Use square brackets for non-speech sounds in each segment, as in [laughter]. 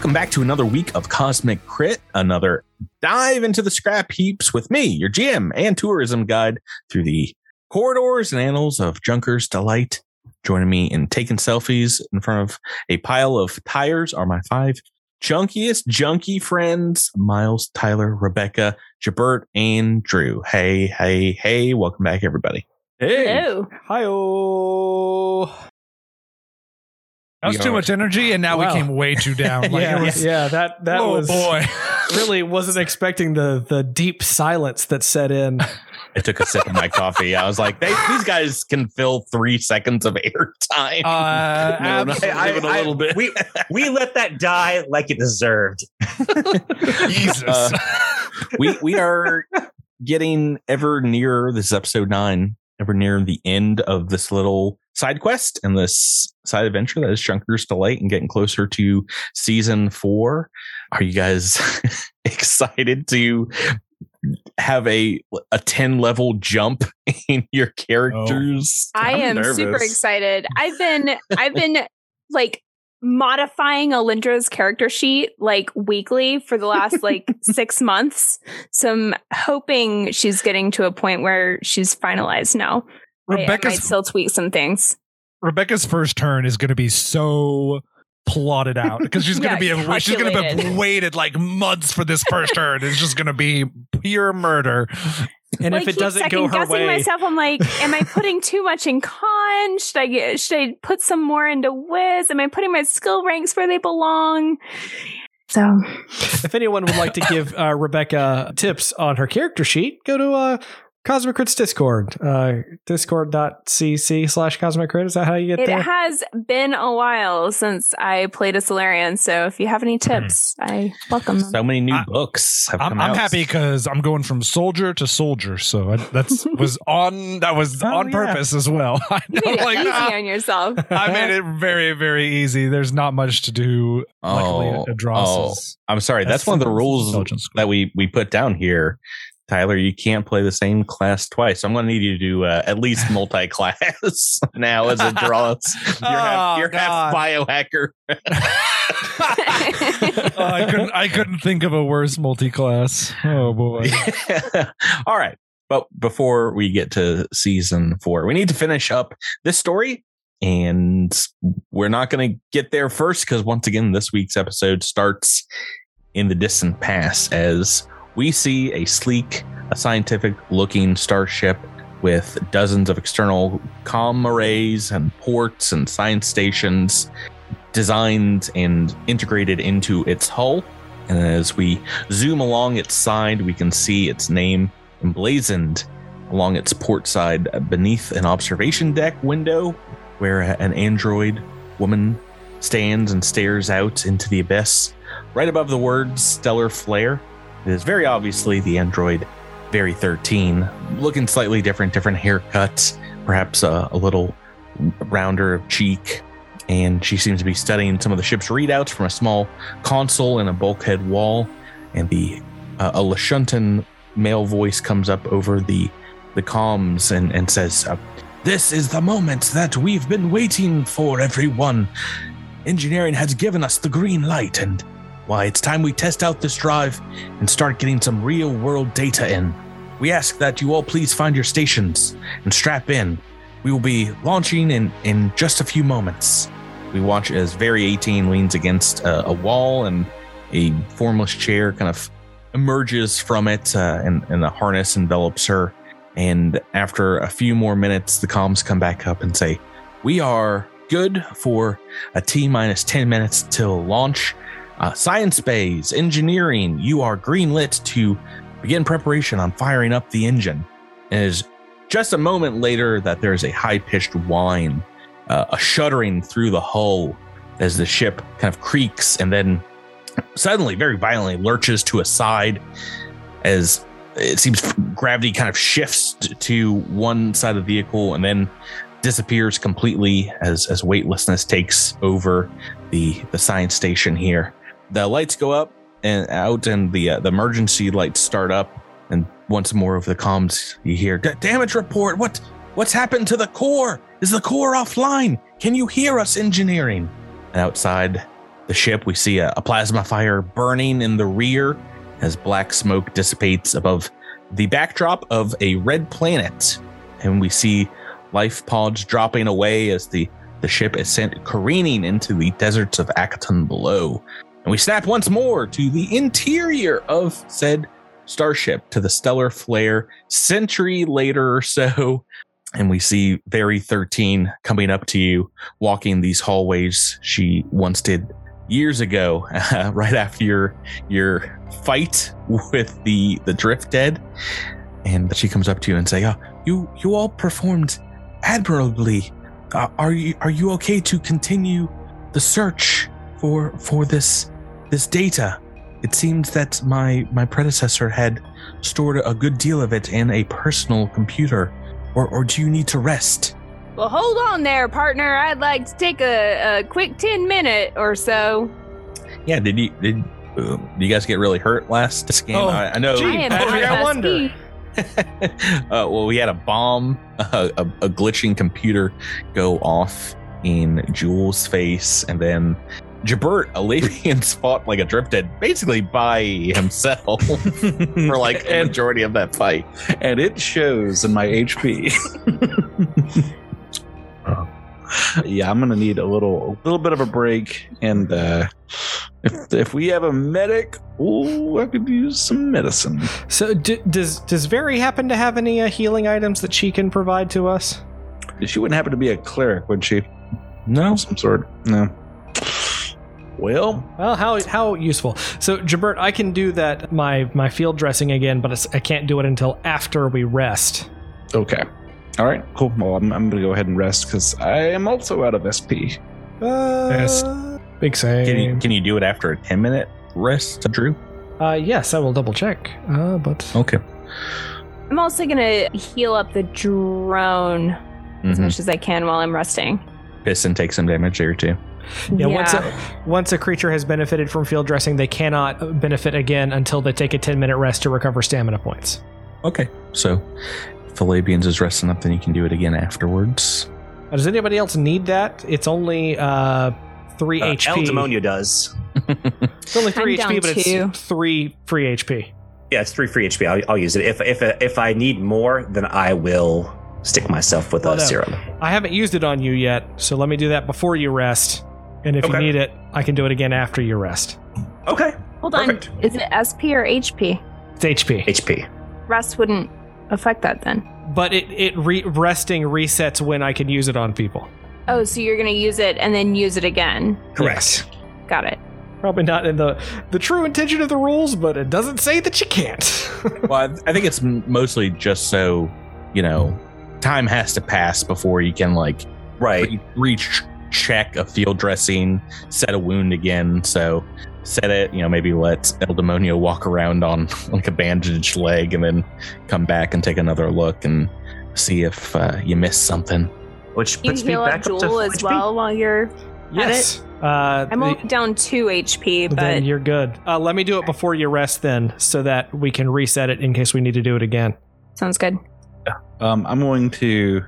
Welcome back to another week of Cosmic Crit, another dive into the scrap heaps with me, your GM and tourism guide through the corridors and annals of Junker's Delight. Joining me in taking selfies in front of a pile of tires are my five junkiest junkie friends Miles, Tyler, Rebecca, Jabert, and Drew. Hey, hey, hey, welcome back, everybody. Hey. Hello. That was We too much energy, and now Wow. we came way too down. Like, yeah, it was, yeah, that that oh was boy. [laughs] really wasn't expecting the the deep silence that set in. [laughs] I took a sip of my coffee. I was like, they, these guys can fill three seconds of [laughs] airtime. Uh, No, no, absolutely. I- I- a little bit. We we let that die like it deserved. Jesus. Uh, we we are getting ever nearer. This is episode nine. Ever near the end of this little side quest and this side adventure that is Junker's Delight, and getting closer to season four. Are you guys [laughs] excited to have a a ten level jump [laughs] in your characters? Oh. I I'm am super excited. I've been I've been like modifying Alindra's character sheet like weekly for the last like [laughs] six months. So I'm hoping she's getting to a point where she's finalized now. I- I, might still tweak some things. Rebecca's first turn is going to be so plotted out because she's [laughs] going to Yeah, be she's going to be waited like months for this first turn. It's just going to be pure murder. And like if it keep doesn't go her second-guessing way, myself, I'm like, am I putting [laughs] too much in con? Should I get, should I put some more into whiz? Am I putting my skill ranks where they belong? So if anyone would like to give uh, Rebecca tips on her character sheet, go to uh, Cosmic Crit's Discord, uh, discord.cc slash Cosmic Crit. Is that how you get It there? It has been a while since I played a Solarian, so if you have any tips, I welcome them. So many new I- books. Have I'm, come I'm out. happy because I'm going from soldier to soldier, so I, that's [laughs] was on that was Oh, on yeah. purpose as well. [laughs] I You know, made it like, easy ah, [laughs] on yourself. I made it very very easy. There's not much to do. Luckily, Oh, Adros oh, I'm sorry. That's, That's one of the rules that we we put down here. Tyler, you can't play the same class twice. So I'm going to need you to do uh, at least [laughs] multi-class [laughs] now as a draw. [laughs] You're, half, Oh, you're half biohacker. Oh, I couldn't. I couldn't think of a worse multi-class. Oh boy. All right. But before we get to season four, we need to finish up this story. And we're not going to get there first because, once again, this week's episode starts in the distant past as we see a sleek, a scientific looking starship with dozens of external comm arrays and ports and science stations designed and integrated into its hull. And as we zoom along its side, we can see its name emblazoned along its port side beneath an observation deck window where an android woman stands and stares out into the abyss. Right above the words stellar flare, it is very obviously the android Vari 13, looking slightly different, different haircut, perhaps a, a little rounder of cheek. And she seems to be studying some of the ship's readouts from a small console and a bulkhead wall. And the uh, a Lashuntan male voice comes up over the the comms and, and says, uh, This is the moment that we've been waiting for, everyone. Engineering has given us the green light, and why, it's time we test out this drive and start getting some real world data in. We ask that you all please find your stations and strap in. We will be launching in, in just a few moments. We watch as Vari 18 leans against a, a wall and a formless chair kind of emerges from it, uh, and, and the harness envelops her. And after a few more minutes, the comms come back up and say, We are good for a T minus 10 minutes till launch. Uh, science bays, engineering, you are greenlit to begin preparation on firing up the engine. And it is just a moment later that there's a high pitched whine, uh, a shuddering through the hull as the ship kind of creaks and then suddenly, very violently, lurches to a side as it seems gravity kind of shifts to one side of the vehicle and then disappears completely as as weightlessness takes over the the science station here. The lights go up and out, and the uh, the emergency lights start up. And once more over the comms, you hear damage report. What what's happened to the core? Is the core offline? Can you hear us, engineering? And outside, the ship. We see a, a plasma fire burning in the rear as black smoke dissipates above the backdrop of a red planet. And we see life pods dropping away as the, the ship is sent careening into the deserts of Akiton below. And we snap once more to the interior of said starship, to the stellar flare, century later or so. And we see Vari 13 coming up to you, walking these hallways she once did years ago, uh, [laughs] right after your your fight with the the drift dead. And she comes up to you and say, "Oh, you you all performed admirably. Uh, are you are you okay to continue the search for for this this data? It seems that my my predecessor had stored a good deal of it in a personal computer, or or do you need to rest?" Well, hold on there, partner. I'd like to take a, a quick 10 minute or so. Yeah, did you did, uh, did you guys get really hurt last game? Oh, I, I know. gee, I am Patrick, I wonder. [laughs] Uh, well, we had a bomb, [laughs] a, a, a glitching computer go off in Jules' face, and then Jabert, a Labians fought like a drifted basically by himself [laughs] for like and, majority of that fight. and it shows in my HP. [laughs] yeah, I'm gonna need a little a little bit of a break, and uh, if if we have a medic, oh, I could use some medicine. So d- does does Vari happen to have any uh, healing items that she can provide to us? She wouldn't happen to be a cleric, would she? No, some sort. No. Well, Well, how how useful. So Jabert, I can do that my my field dressing again, but it's, I can't do it until after we rest. okay. All right, cool. Well, I'm, I'm gonna go ahead and rest because I am also out of SP. Uh, Yes. Big save. can you can you do it after a ten minute rest, Drew? Uh, yes, I will double check. Uh, but Okay. I'm also going to heal up the drone as Mhm. much as I can while I'm resting. Piston takes some damage here too. Yeah, once a, once a creature has benefited from field dressing, they cannot benefit again until they take a ten minute rest to recover stamina points. Okay, so if the Labians is resting up, then you can do it again afterwards. Does anybody else need that? It's only uh, three Uh, El HP. Demonio does. [laughs] It's only three I'm HP, but two. it's three free HP. Yeah, it's three free HP. I'll, I'll use it. If if if I need more, then I will stick myself with Well, a no. serum. I haven't used it on you yet, so let me do that before you rest. And if you need it, I can do it again after you rest. Okay, Hold Perfect. on. Is it SP or HP? It's HP. HP. Rest wouldn't affect that then. But it, it re- resting resets when I can use it on people. Oh, so you're going to use it and then use it again. Yes. Got it. Probably not in the the true intention of the rules, but it doesn't say that you can't. [laughs] well, I, I think it's mostly just so you know, time has to pass before you can like Right. re- reach check a field dressing, set a wound again. So set it, you know, maybe let El Demonio walk around on [laughs] like a bandaged leg, and then come back and take another look and see if uh, you missed something. Which You puts me heal back up up to as HP. well while you're. yes. Uh, I'm the- only down two HP, but then you're good. Uh, let me do it before you rest, then, so that we can reset it in case we need to do it again. sounds good. Um, I'm going to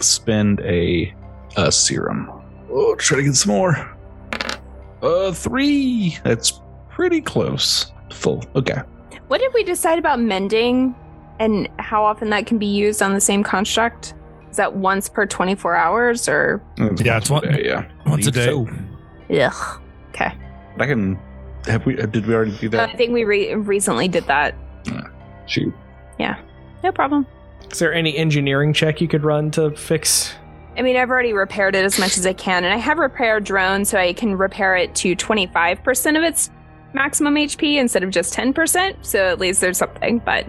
spend a, a serum. Oh, try to get some more. Uh, three. That's pretty close. Full. Okay. What did we decide about mending and how often that can be used on the same construct? Is that once per 24 hours or? Yeah, it's one- day, yeah. Once a day. So, Ugh. Okay. I can. Have we? uh, Did we already do that? I think we re- recently did that. Shoot. Yeah. No problem. Is there any engineering check you could run to fix? I mean, I've already repaired it as much as I can, and I have repaired drone, so I can repair it to 25% of its maximum HP instead of just 10%. So at least there's something. But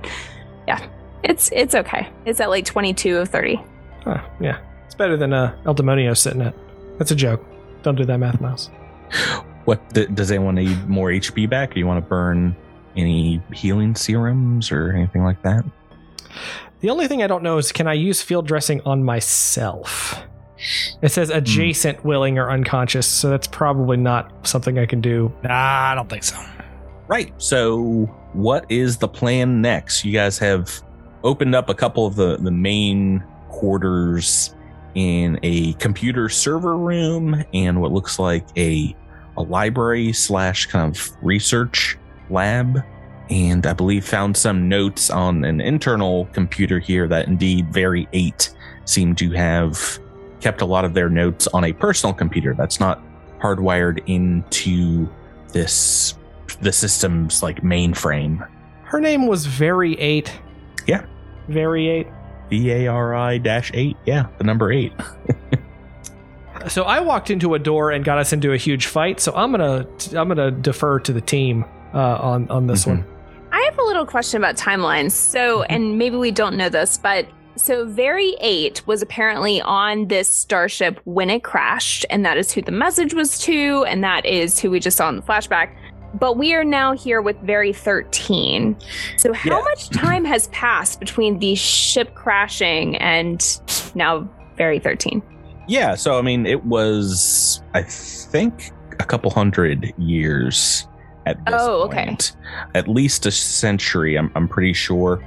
yeah, it's it's okay. It's at like 22 of 30. Huh, yeah, it's better than uh, El Demonio sitting at. That's a joke. Don't do that, Math Mouse. [gasps] what th- does anyone need more HP back? Do you want to burn any healing serums or anything like that? The only thing I don't know is can I use field dressing on myself? It says hmm. adjacent, willing, or unconscious, so that's probably not something I can do. Nah, I don't think so. Right. So, what is the plan next? You guys have opened up a couple of the, the main quarters in a computer server room and what looks like a a library slash kind of research lab. And I believe found some notes on an internal computer here that indeed Vari 8 seem to have kept a lot of their notes on a personal computer that's not hardwired into this the system's like mainframe. Her name was Vari Eight. Yeah. Vari Eight. V A R I dash eight. Yeah, the number eight. [laughs] So I walked into a door and got us into a huge fight. So I'm gonna I'm gonna defer to the team uh, on on this Mhm. one. I have a little question about timelines. So, mm-hmm. and maybe we don't know this, but so Vari 8 was apparently on this starship when it crashed, and that is who the message was to, and that is who we just saw in the flashback. But we are now here with Vari 13. So, how Yeah. much [laughs] time has passed between the ship crashing and now Vari 13? Yeah, so I mean, it was I think a couple hundred years at this Oh, okay. point. At least a century, I'm I'm pretty sure.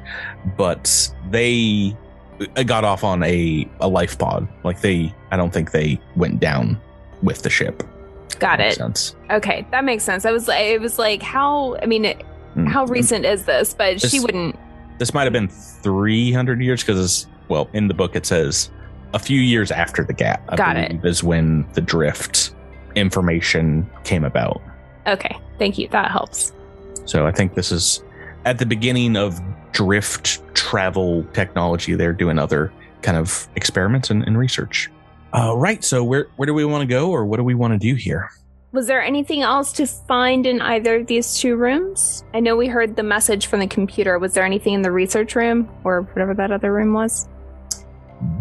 But they got off on a a life pod. Like they, I don't think they went down with the ship. Got it. Sense. Okay, that makes sense. I was like, it was like, how, I mean, it, Mm. how recent is this? But she wouldn't. This might have been 300 years because, well, in the book it says a few years after the gap. I Got it. Is when the drift information came about. Okay, thank you. That helps. So I think this is at the beginning of drift travel technology. They're doing other kind of experiments and, and research. Uh, right. So where where do we want to go, or what do we want to do here? Was there anything else to find in either of these two rooms? I know we heard the message from the computer. Was there anything in the research room or whatever that other room was?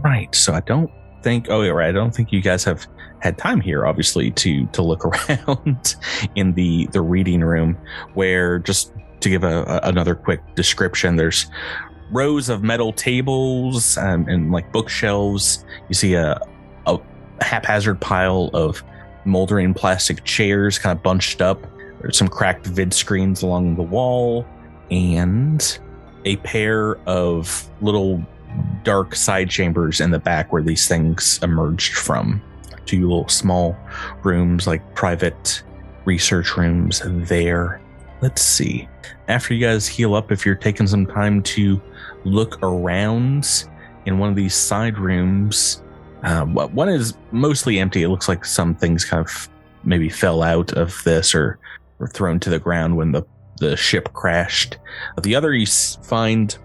Right. So I don't think. Oh, yeah, right. I don't think you guys have had time here, obviously, to to look [laughs] around in the the reading room, where just to give a, a- another quick description, there's rows of metal tables um, and like bookshelves. You see a a haphazard pile of moldering plastic chairs, kind of bunched up. There's some cracked vid screens along the wall, and a pair of little dark side chambers in the back where these things emerged from. Two little small rooms, like private research rooms there. Let's see. After you guys heal up, if you're taking some time to look around in one of these side rooms, um, one is mostly empty. It looks like some things kind of maybe fell out of this or were thrown to the ground when the, the ship crashed. The other you find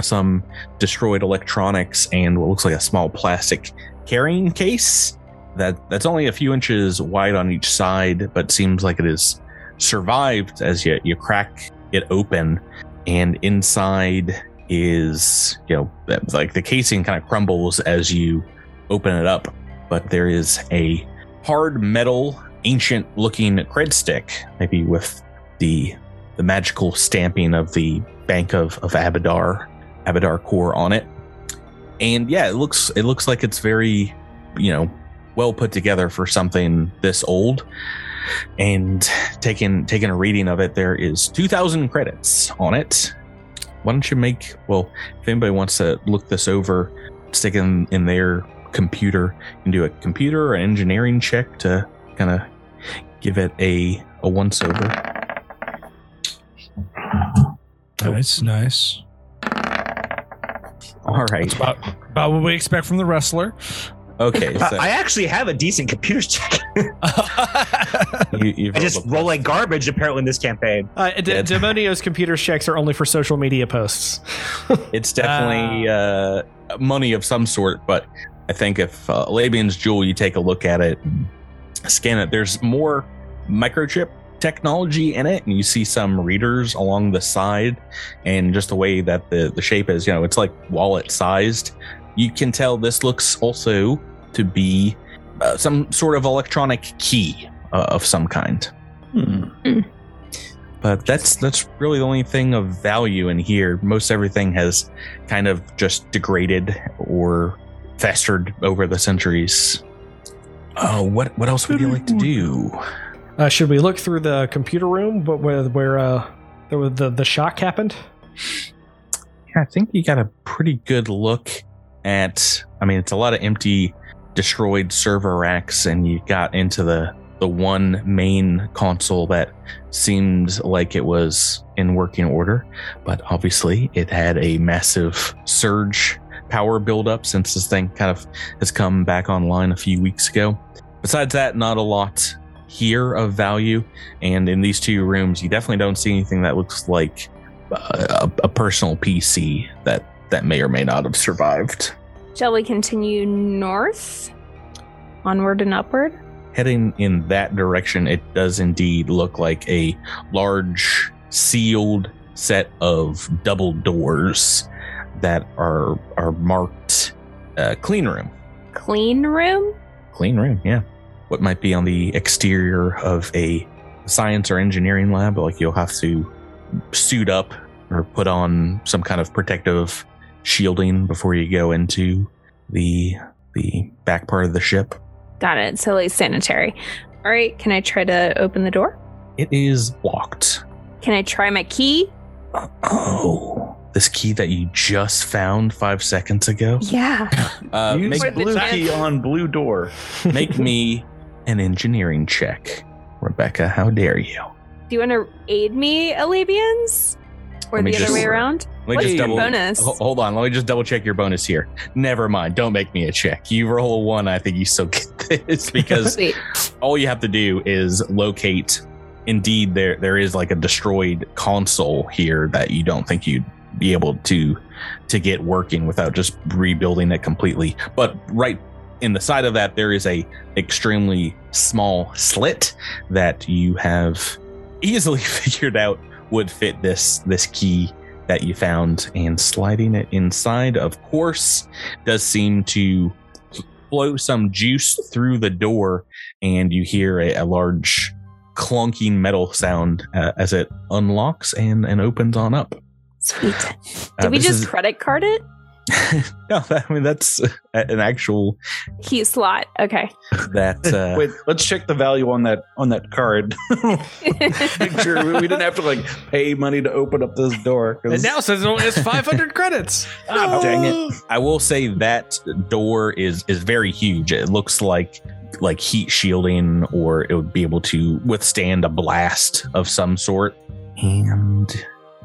some destroyed electronics and what looks like a small plastic carrying case that that's only a few inches wide on each side but seems like it has survived as you you crack it open and inside is you know like the casing kind of crumbles as you open it up but there is a hard metal ancient looking cred stick maybe with the the magical stamping of the bank of of Abadar Abadar Corp on it. And yeah, it looks it looks like it's very, you know, well put together for something this old. And taking taking a reading of it, there is two thousand credits on it. Why don't you make well, if anybody wants to look this over, stick in in their computer and do a computer or engineering check to kind of give it a a once over. Nice, nice. All right. That's about, about what we expect from the wrestler. Okay. I So I actually have a decent computer check. [laughs] [laughs] you, you've I just rolled roll like garbage apparently in this campaign. Uh, D- Yeah. Demonio's computer checks are only for social media posts. [laughs] It's definitely uh, money of some sort, but I think if uh, Labian's Jewel, you take a look at it, scan it, there's more microchip technology in it, and you see some readers along the side, and just the way that the, the shape is, you know, it's like wallet sized. You can tell this looks also to be uh, some sort of electronic key uh, of some kind. Hmm. but that's that's really the only thing of value in here. Most everything has kind of just degraded or festered over the centuries. Oh, what what else would you like to do? Uh, should we look through the computer room, but where where uh, the, the the shock happened? Yeah, I think you got a pretty good look at. I mean, it's a lot of empty, destroyed server racks, and you got into the the one main console that seemed like it was in working order, but obviously it had a massive surge power buildup since this thing kind of has come back online a few weeks ago. Besides that, not a lot here of value. And in these two rooms, you definitely don't see anything that looks like a, a personal PC that that may or may not have survived. Shall we continue north? Onward and upward? Heading in that direction, it does indeed look like a large sealed set of double doors that are are marked uh, clean room. Clean room? Clean room, yeah. What might be on the exterior of a science or engineering lab, like you'll have to suit up or put on some kind of protective shielding before you go into the the back part of the ship. Got it. So like sanitary. All right. Can I try to open the door? It is locked. Can I try my key? Oh, this key that you just found five seconds ago. Yeah. Uh, Use make, the blue key on blue door. make me an engineering check, Rebecca. How dare you? Do you want to aid me, Alabians? Or Let me the other way around? Let me What's just your double. bonus? Hold on, let me just double check your bonus here. Never mind. Don't make me a check. You roll a one. I think you still get [laughs] this because [laughs] all you have to do is locate. Indeed, there there is like a destroyed console here that you don't think you'd be able to to get working without just rebuilding it completely. But right in the side of that, there is a extremely small slit that you have easily [laughs] figured out would fit this this key that you found, and sliding it inside, of course, does seem to flow some juice through the door, and you hear a, a large clunking metal sound uh, as it unlocks and, and opens on up. Sweet. Uh, Did we just is- credit card it? [laughs] no, I mean that's uh, an actual Key slot. Okay. that. [laughs] Uh, Wait, let's check the value on that on that card. [laughs] Make sure we we didn't have to like pay money to open up this door. 'cause- And now says it only has 500 credits. Ah, dang it. I will say that door is is very huge. It looks like like heat shielding, or it would be able to withstand a blast of some sort. And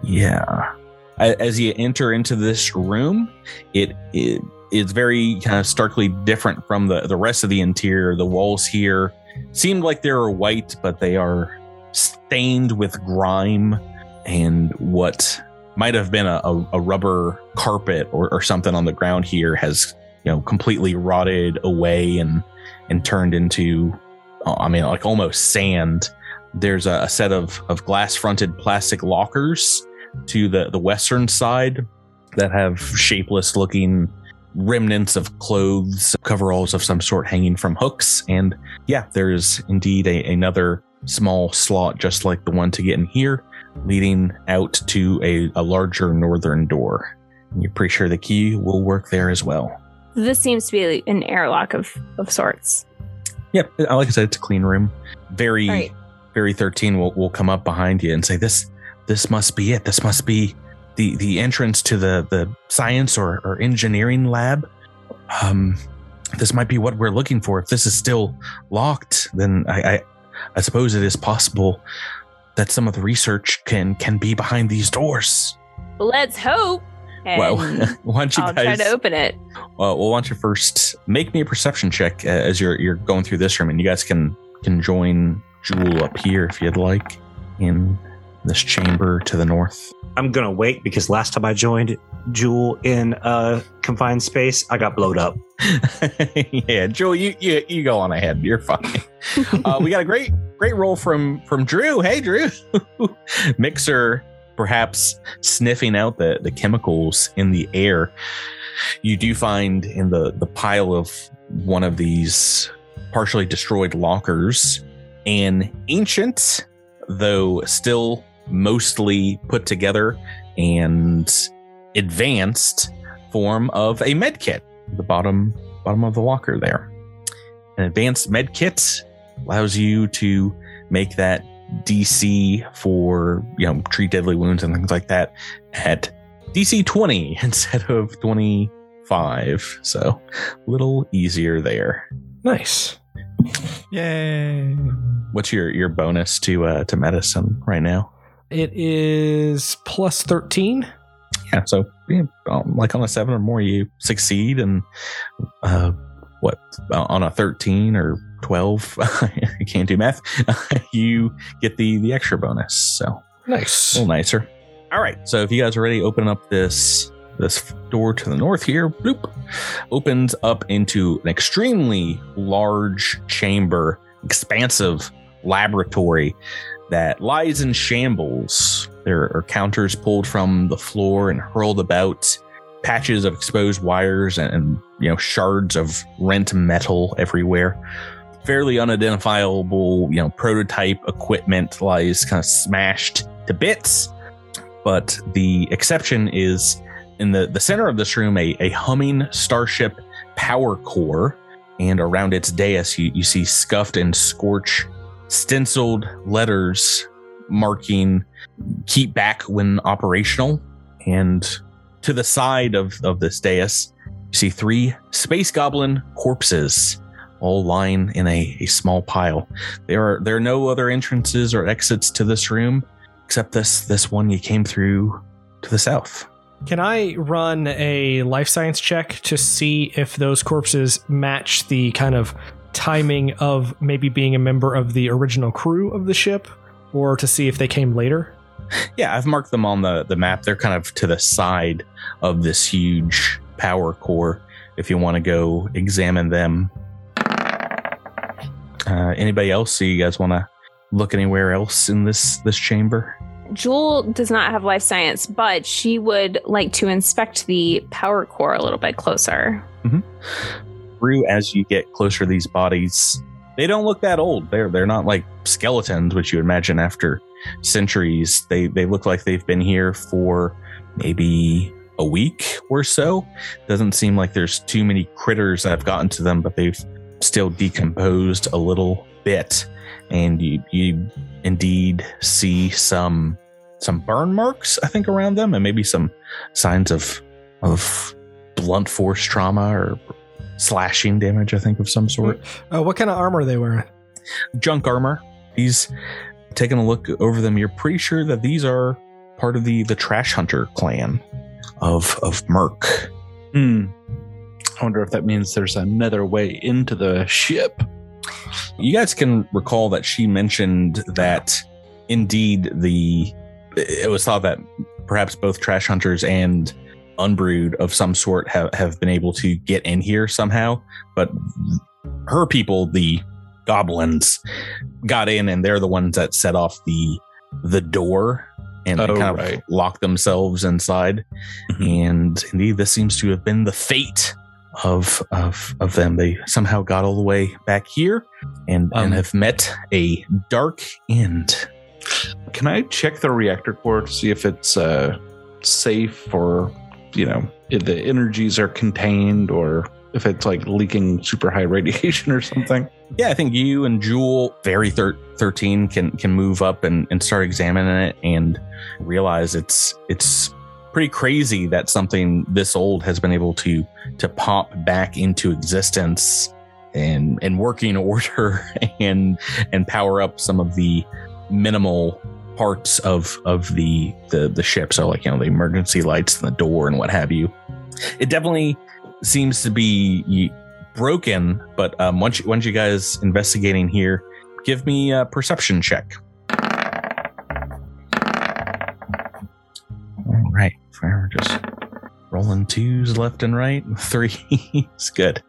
yeah, A- as you enter into this room, it it is very kind of starkly different from the the rest of the interior. The walls here seem like they are white, but they are stained with grime and what might have been a, a, a rubber carpet or, or something on the ground here has you know completely rotted away and and turned into uh, i mean like almost sand there's a, a set of of glass fronted plastic lockers to the the western side that have shapeless looking remnants of clothes coveralls of some sort hanging from hooks and yeah there's indeed a, another small slot just like the one to get in here leading out to a, a larger northern door. And you're pretty sure the key will work there as well. This seems to be an airlock of, of sorts. Yep, uh, like I said, it's a clean room. Very, right. Vari thirteen will, will come up behind you and say, "This, this must be it. This must be the the entrance to the the science or, or engineering lab. Um, this might be what we're looking for. If this is still locked, then I, I, I suppose it is possible that some of the research can can be behind these doors. Let's hope. Well, [laughs] why don't you I'll try to open it. Well, well, why don't you first make me a perception check uh, as you're you're going through this room, and you guys can can join Jewel up here if you'd like in this chamber to the north. I'm gonna wait because last time I joined Jewel in a confined space, I got blowed up. [laughs] yeah, Jewel, you, you you go on ahead. You're fine. uh, we got a great great roll from from Drew. Hey, Drew, [laughs] Mixer, perhaps sniffing out the the chemicals in the air. You do find in the the pile of one of these partially destroyed lockers an ancient, though still mostly put together and advanced form of a med kit. The bottom bottom of the locker there. An advanced med kit allows you to make that DC for you know treat deadly wounds and things like that at DC 20 [laughs] instead of 25. So a little easier there. Nice. Yay. What's your your bonus to uh to medicine right now? It is plus 13. Yeah, so yeah, um, like on a seven or more, you succeed, and uh, what uh, on a thirteen or twelve, [laughs] I can't do math. [laughs] you get the the extra bonus, so nice. a little nicer. All right, so if you guys are ready, open up this this door to the north here. Bloop opens up into an extremely large chamber, expansive laboratory that lies in shambles. There are counters pulled from the floor and hurled about, patches of exposed wires and, and you know shards of rent metal everywhere. Fairly unidentifiable, you know, prototype equipment lies kind of smashed to bits. But the exception is in the, the center of this room, a, a humming starship power core. And around its dais, you, you see scuffed and scorched stenciled letters marking keep back when operational. And to the side of, of this dais, you see three space goblin corpses all lying in a, a small pile. There are there are no other entrances or exits to this room except this this one you came through to the south. Can I run a life science check to see if those corpses match the kind of timing of maybe being a member of the original crew of the ship or to see if they came later? Yeah, I've marked them on the, the map. They're kind of to the side of this huge power core if you want to go examine them. Uh, anybody else? So you guys want to look anywhere else in this this chamber? Jewel does not have life science, but she would like to inspect the power core a little bit closer. As you get closer these bodies, they don't look that old. They're they're not like skeletons, which you imagine after centuries. They they look like they've been here for maybe a week or so. Doesn't seem like there's too many critters that have gotten to them, but they've still decomposed a little bit. And you you indeed see some some burn marks, I think, around them, and maybe some signs of of blunt force trauma or slashing damage, I think, of some sort. Uh, what kind of armor are they wearing? Junk armor. He's taking a look over them. You're pretty sure that these are part of the the trash hunter clan of of Merc. Hmm. I wonder if that means there's another way into the ship. You guys can recall that she mentioned that indeed the it was thought that perhaps both trash hunters and unbrood of some sort have, have been able to get in here somehow, but her people, the goblins, got in and they're the ones that set off the the door and Oh, kind of right. locked themselves inside. Mhm. And indeed, this seems to have been the fate of of of them. They somehow got all the way back here and, Um, and have met a dark end. Can I check the reactor core to see if it's uh, safe or, you know, the energies are contained or if it's like leaking super high [laughs] radiation or something? Yeah, I think you and Jewel, Vari thir- thirteen, can can move up and, and start examining it and realize it's it's pretty crazy that something this old has been able to to pop back into existence and and working [laughs] order and and power up some of the minimal parts of of the the the ship. So like you know the emergency lights and the door and what have you. It definitely seems to be broken, but um, once you, once you guys investigating here, give me a perception check. All right, we're just rolling twos left and right. [laughs] Three is good.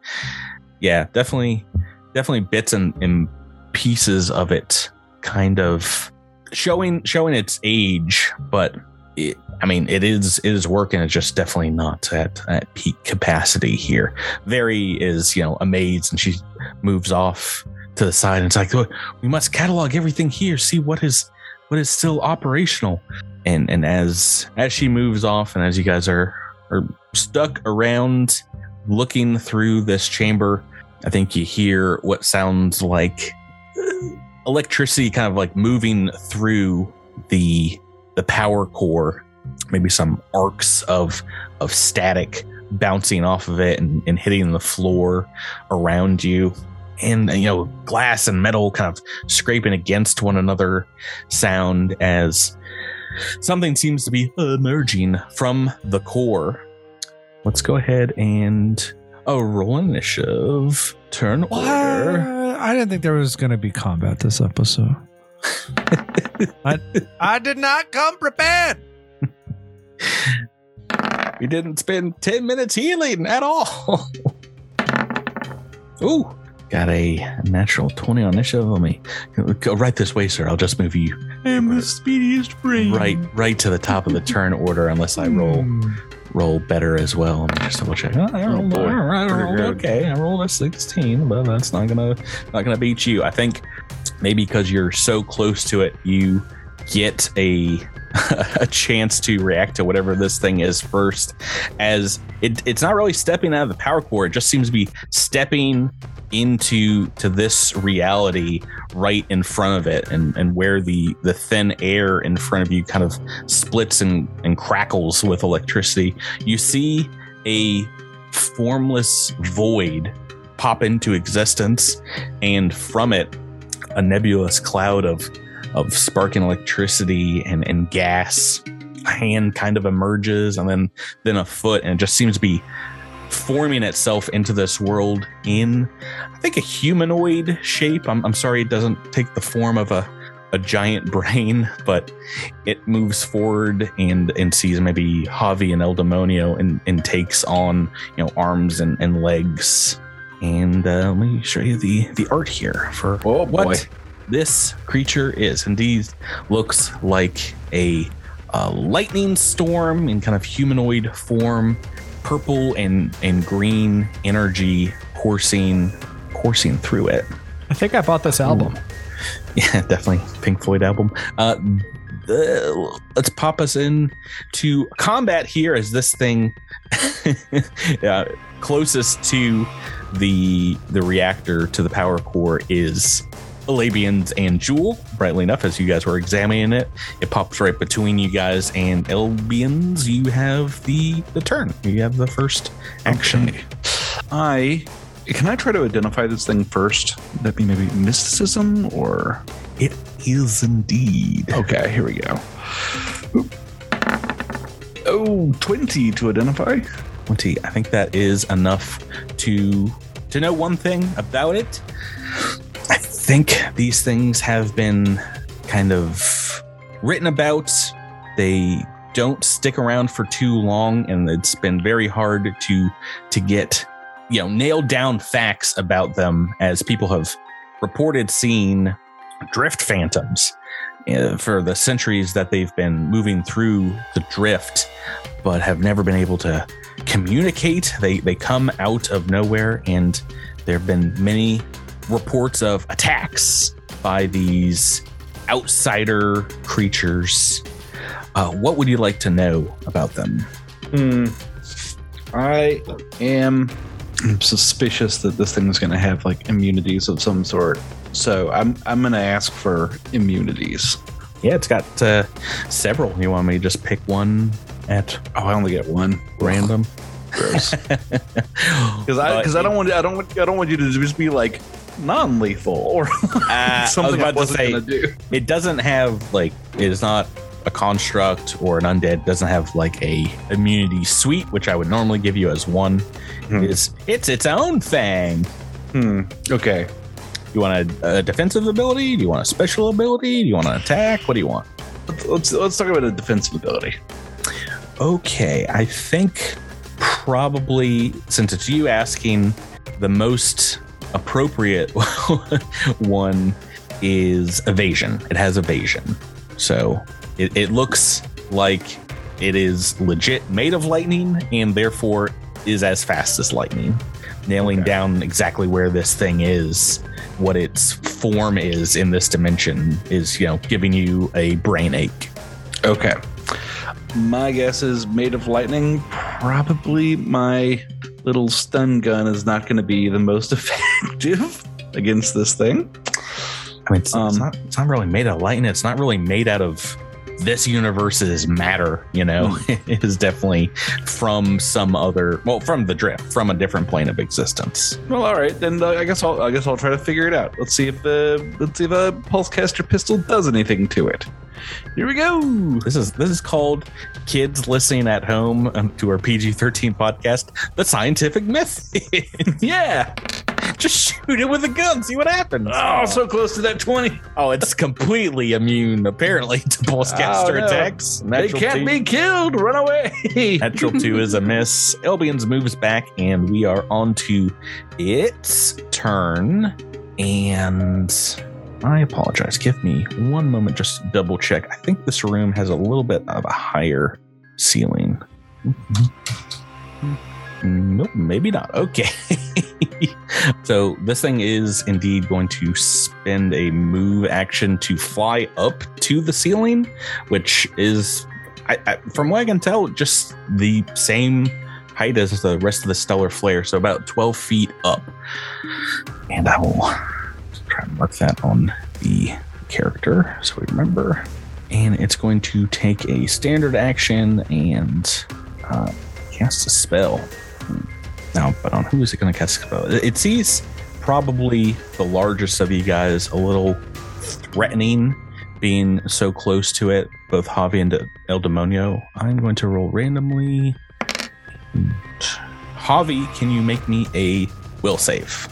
Yeah, definitely, definitely bits and, and pieces of it, kind of showing showing its age, but it, I mean, it is it is working. It's just definitely not at at peak capacity here. Vari is you know amazed, and she moves off to the side. And it's like "Look, we must catalog everything here, see what is what is still operational. And and as as she moves off, and as you guys are are stuck around looking through this chamber, I think you hear what sounds like electricity, kind of like moving through the the power core maybe some arcs of of static bouncing off of it and, and hitting the floor around you. And you know glass and metal kind of scraping against one another sound as something seems to be emerging from the core. Let's go ahead and oh roll initiative. Turn What? I didn't think there was going to be combat this episode. [laughs] I, I did not come prepared. we didn't spend 10 minutes healing at all [laughs] Ooh, got a natural 20 on initiative. Let me go right this way, sir. I'll just move you I'm the speediest brain. right right to the top of the turn order unless I roll Hmm. roll better as well. Let me just double check. Oh, I rolled, right, I rolled okay. I rolled a 16, but that's not gonna not gonna beat you. I think maybe because you're so close to it, you get a [laughs] a chance to react to whatever this thing is first as it, it's not really stepping out of the power core. It just seems to be stepping into to this reality right in front of it and and where the the thin air in front of you kind of splits and and crackles with electricity. You see a formless void pop into existence and from it a nebulous cloud of of sparking electricity and, and gas. A hand kind of emerges and then then a foot, and it just seems to be forming itself into this world in I think a humanoid shape. I'm, I'm sorry it doesn't take the form of a a giant [laughs] brain, but it moves forward and and sees maybe Javi and El Demonio and, and takes on you know arms and, and legs. And uh, let me show you the the art here for Oh, what boy. This creature is. Indeed, looks like a, uh lightning storm in kind of humanoid form, purple and and green energy coursing coursing through it. I think I bought this album. [laughs] Yeah, definitely Pink Floyd album. Uh, the, let's pop us in to combat here as this thing [laughs] uh, closest to the the reactor to the power core is Alabians and Jewel. Brightly enough, as you guys were examining it, it pops right between you guys and Elbians. You have the the turn. You have the first action. Okay. I can I try to identify this thing first? That be maybe mysticism or It is indeed. okay. Here we go. Oop. Oh, 20 to identify. 20. I think that is enough to to know one thing about it. I think these things have been kind of written about. They don't stick around for too long and it's been very hard to to get you know nailed down facts about them as people have reported seeing drift phantoms uh, for the centuries that they've been moving through the drift but have never been able to communicate. They they come out of nowhere, and there have been many reports of attacks by these outsider creatures. Uh, what would you like to know about them? Hmm. I am suspicious that this thing is going to have like immunities of some sort. So I'm I'm going to ask for immunities. Yeah, it's got uh, several. You want me to just pick one at Oh, I only get one. random? Gross. [laughs] Because I because I don't want I don't want I don't want you to just be like non-lethal or [laughs] Uh, I was something I, about to say do. it doesn't have like it is not a construct or an undead doesn't have like a immunity suite which i would normally give you as one Hmm. it's it's its own thing Hmm. Okay. you want a, a defensive ability do you want a special ability do you want an attack what do you want Let's let's, let's talk about a defensive ability. okay i think probably since it's you asking the most appropriate [laughs] one is evasion it has evasion so it, it looks like it is legit made of lightning and therefore is as fast as lightning nailing Okay. down exactly where this thing is what its form is in this dimension is you know giving you a brain ache Okay. My guess is made of lightning. Probably my little stun gun is not going to be the most [laughs] effective against this thing. I mean, it's, it's Um, not it's not really made out of lightning. It's not really made out of this universe's matter, you know, [laughs] is definitely from some other, well, from the drift, from a different plane of existence. Well, all right, then uh, I guess I'll I guess I'll try to figure it out. Let's see if the let's see if a pulsecaster pistol does anything to it. Here we go. This is this is called kids listening at home um, to our PG thirteen podcast, the scientific myth. [laughs] Yeah. [laughs] Just shoot it with a gun, see what happens. Oh, so close to that twenty. Oh, it's completely immune, apparently, to pulsecaster Oh, no. attacks. They can't two- be killed. Run away. [laughs] Natural two is a miss. Elbians moves back, and we are on to its turn. And I apologize. Give me one moment, just double check. I think this room has a little bit of a higher ceiling. Nope, maybe not. Okay. [laughs] so this thing is indeed going to spend a move action to fly up to the ceiling, which is, I, I, from what I can tell, just the same height as the rest of the stellar flare. So about 12 feet up. And I will try to mark that on the character so we remember. And it's going to take a standard action and uh, cast a spell. Now, but on who is it going to spell? It it sees probably the largest of you guys a little threatening being so close to it, both Javi and El Demonio. I'm going to roll randomly. Javi, can you make me a will save?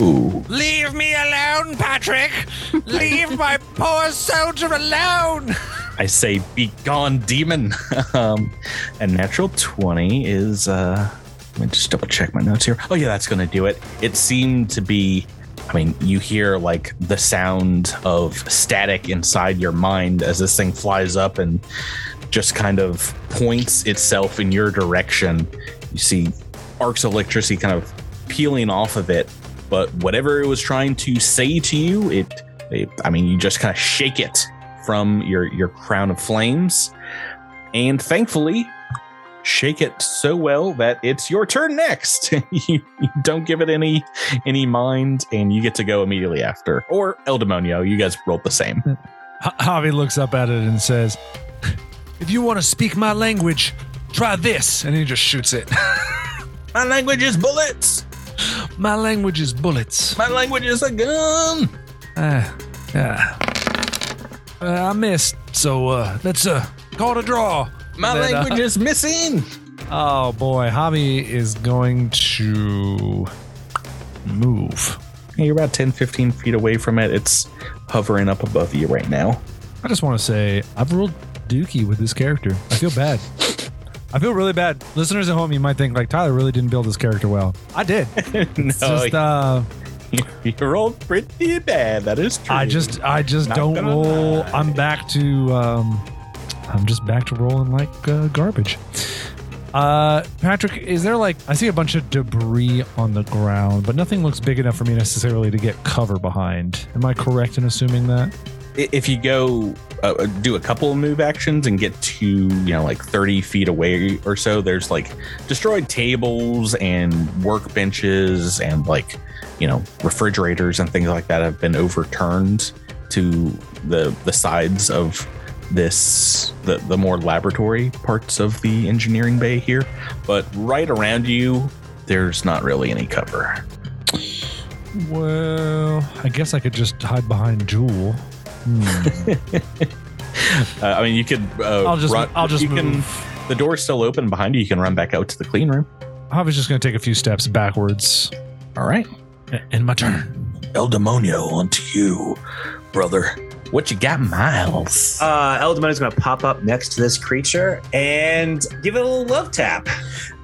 Ooh, Leave me alone, Patrick. Leave my poor soldier alone. [laughs] I say, be gone, demon. [laughs] um, and natural 20 is, uh, let me just double check my notes here. Oh, yeah, that's to do it. It seemed to be, I mean, you hear like the sound of static inside your mind as this thing flies up and just kind of points itself in your direction. You see arcs of electricity kind of peeling off of it, but whatever it was trying to say to you, it, it I mean, you just kind of shake it from your your crown of flames and thankfully shake it so well that it's your turn next you, [laughs] you don't give it any any mind and you get to go immediately after or el demonio you guys rolled the same H- Javi looks up at it and says, "If you want to speak my language, try this." And he just shoots it. [laughs] my language is bullets my language is bullets. my language is a gun Ah, yeah. Uh, I missed, so uh, let's uh, call it a draw. my Then, uh, language is missing Oh boy, Javi is going to move. Yeah, you're about 10 15 feet away from it it's hovering up above you right now I just want to say I've rolled Dookie with this character. I feel bad. I feel really bad. Listeners at home, you might think like Tyler really didn't build this character well. I did. [laughs] no It's just uh, [laughs] you rolled pretty bad that is true I just I just Not don't roll. lie. I'm back to um, I'm just back to rolling like uh, garbage. Uh, Patrick, is there like I see a bunch of debris on the ground, but nothing looks big enough for me necessarily to get cover behind. Am I correct in assuming that? if you go uh, do a couple of move actions and get to you know like 30 feet away or so there's like destroyed tables and workbenches and like you know refrigerators and things like that have been overturned to the the sides of this the the more laboratory parts of the engineering bay here but right around you there's not really any cover Well, I guess I could just hide behind Jewel. Hmm. [laughs] uh, i mean you could uh, I'll just run, I'll just you can move. the door's still open behind you you can run back out to the clean room I was just going to take a few steps backwards all right in my turn. El Demonio, onto you, brother. What you got, Miles? Uh, Eldemon is going to pop up next to this creature and give it a little love tap.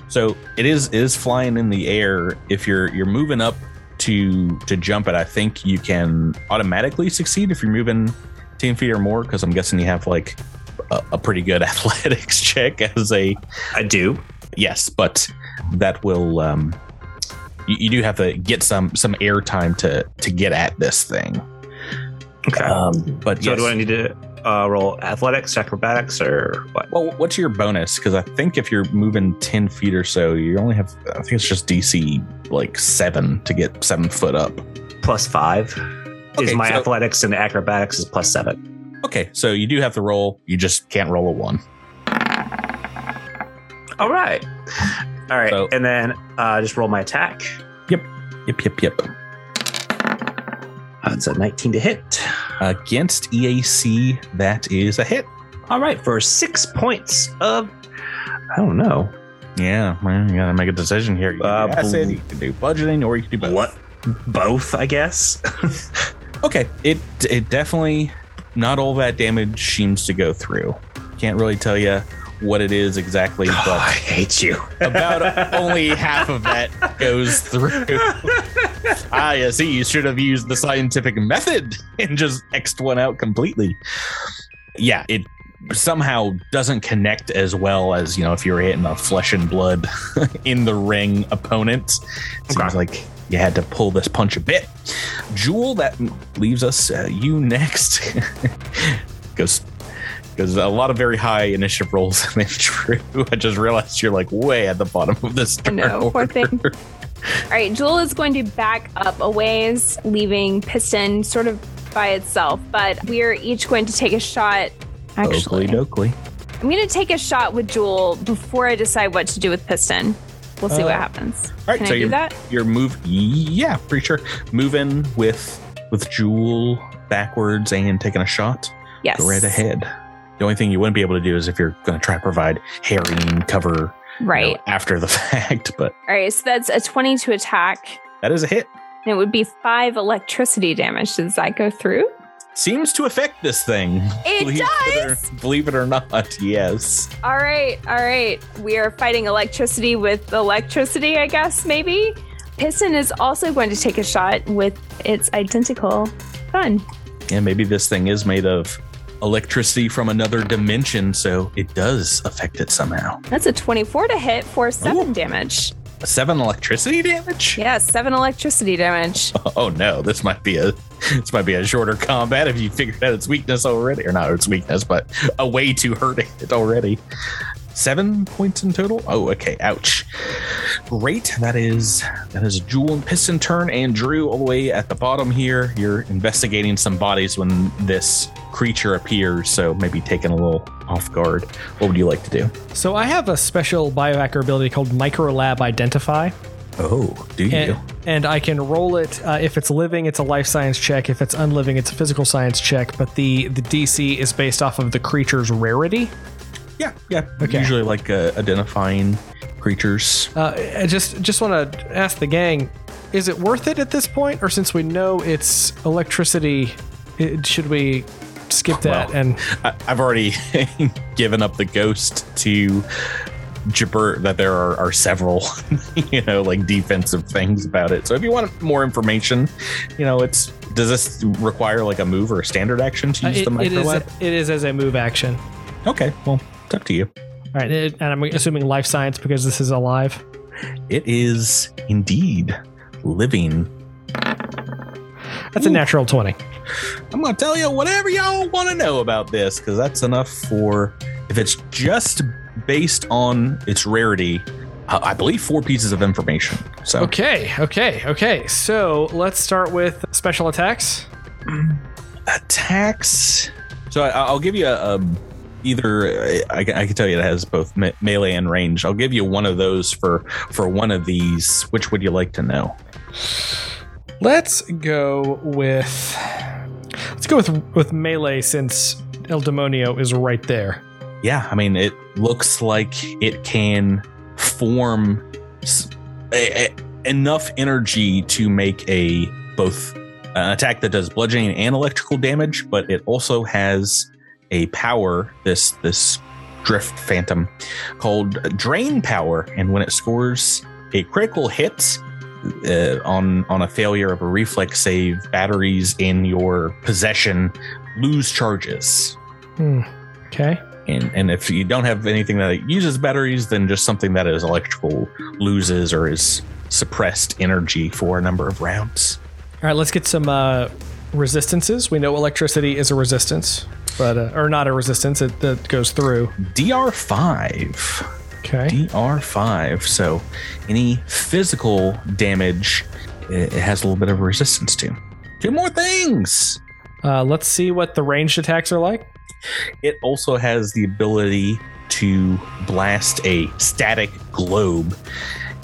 so it is it is flying in the air. If you're you're moving up to to jump it, I think you can automatically succeed if you're moving ten feet or more. Because I'm guessing you have like a, a pretty good [laughs] athletics check as a I do. yes, but that will um you, you do have to get some some air time to to get at this thing. Okay. Um, but so yes. do I need to uh, roll athletics, acrobatics, or what? Well, what's your bonus? Because I think if you're moving 10 feet or so, you only have, I think it's just DC like seven to get seven foot up. Plus five Okay, is my so- athletics and acrobatics is plus seven. Okay, so you do have to roll. You just can't roll a one. All right. All right. So- and then uh, just roll my attack. Yep, yep, yep. yep. it's a 19 to hit. Against EAC, that is a hit. All right. For six points of, I don't know. Yeah, well, you gotta make a decision here. You can Uh, do acid, you can do bludgeoning, or you can do both. What? Both, I guess. [laughs] Okay, it it definitely not all that damage seems to go through. Can't really tell you what it is exactly, Oh, I hate you. [laughs] about only half of that goes through. [laughs] ah, yeah, see, you should have used the scientific method [laughs] and just X'd one out completely. Yeah, it somehow doesn't connect as well as, you know, if you're hitting a flesh and blood in the ring opponent. Seems Okay. like you had to pull this punch a bit. Jewel, that leaves us uh, you next. Goes because a lot of very high initiative rolls [laughs] in this true. I just realized you're like way at the bottom of this. I know, poor thing. All right, Jewel is going to back up a ways, leaving Piston sort of by itself. But we're each going to take a shot. Actually, Oakley dokley. I'm going to take a shot with Jewel before I decide what to do with Piston. We'll see what Uh, happens. All right, Can so I do you're, that? you're move. Yeah, pretty sure. Moving with with Jewel backwards and taking a shot. Yes. Go right ahead. The only thing you wouldn't be able to do is if you're going to try to provide harrying cover you know, Right. after the [laughs] fact, but All right. So that's a 20 to attack. that is a hit. And it would be five electricity damage. Does that go through? Seems to affect this thing. It believe does. It or, believe it or not, yes. All right, all right. We are fighting electricity with electricity, I guess, maybe. Piston is also going to take a shot with its identical gun. Yeah, maybe this thing is made of electricity from another dimension, so it does affect it somehow. That's a 24 to hit for seven Ooh. damage. Seven electricity damage? Yeah, seven electricity damage. [laughs] Oh no, this might be a this might be a shorter combat if you figured out its weakness already, or not its weakness, but a way to hurt it already. Seven points in total. Oh, okay. Ouch. Great. That is that is Jewel and Piston turn, and Drew all the way at the bottom here. You're investigating some bodies when this creature appears, so maybe taking a little off guard. What would you like to do? So I have a special biohacker ability called Microlab Identify, Oh, do you? and, and I can roll it. Uh, if it's living, it's a life science check. If it's unliving, it's a physical science check. But the the DC is based off of the creature's rarity. Yeah, yeah. Okay. Usually like uh, identifying creatures. Uh, I just just want to ask the gang: Is it worth it at this point, or since we know it's electricity, it, should we skip that? Well, and I, I've already [laughs] given up the ghost to Jabber that there are, are several, [laughs] you know, like defensive things about it. So if you want more information, you know, it's does this require like a move or a standard action to uh, use it, the it is microlab? it is as a move action. okay, well, it's up to you. All right, and I'm assuming life science because this is alive. It is indeed living. That's a natural twenty. I'm gonna tell you whatever y'all want to know about this because that's enough for if it's just based on its rarity. uh, I believe four pieces of information. So Okay, okay, okay. So let's start with special attacks. [clears throat] attacks. So I, I'll give you a, a either. I, can- I can tell you it has both me- melee and range. I'll give you one of those for for one of these. Which would you like to know? Let's go with let's go with with melee since El Demonio is right there. Yeah, I mean it looks like it can form s- a- a- enough energy to make a both an attack that does bludgeoning and electrical damage, but it also has a power this this drift phantom called drain power, and when it scores a critical hit uh, on on a failure of a reflex save, batteries in your possession lose charges. Okay. And, and if you don't have anything that uses batteries, then just something that is electrical loses or is suppressed energy for a number of rounds. All right, let's get some uh, resistances. We know electricity is a resistance, but uh, or not a resistance. It that goes through. DR5. Okay. DR5. So any physical damage, it it has a little bit of resistance to. Two more things. Uh, let's see what the ranged attacks are like. It also has the ability to blast a static globe.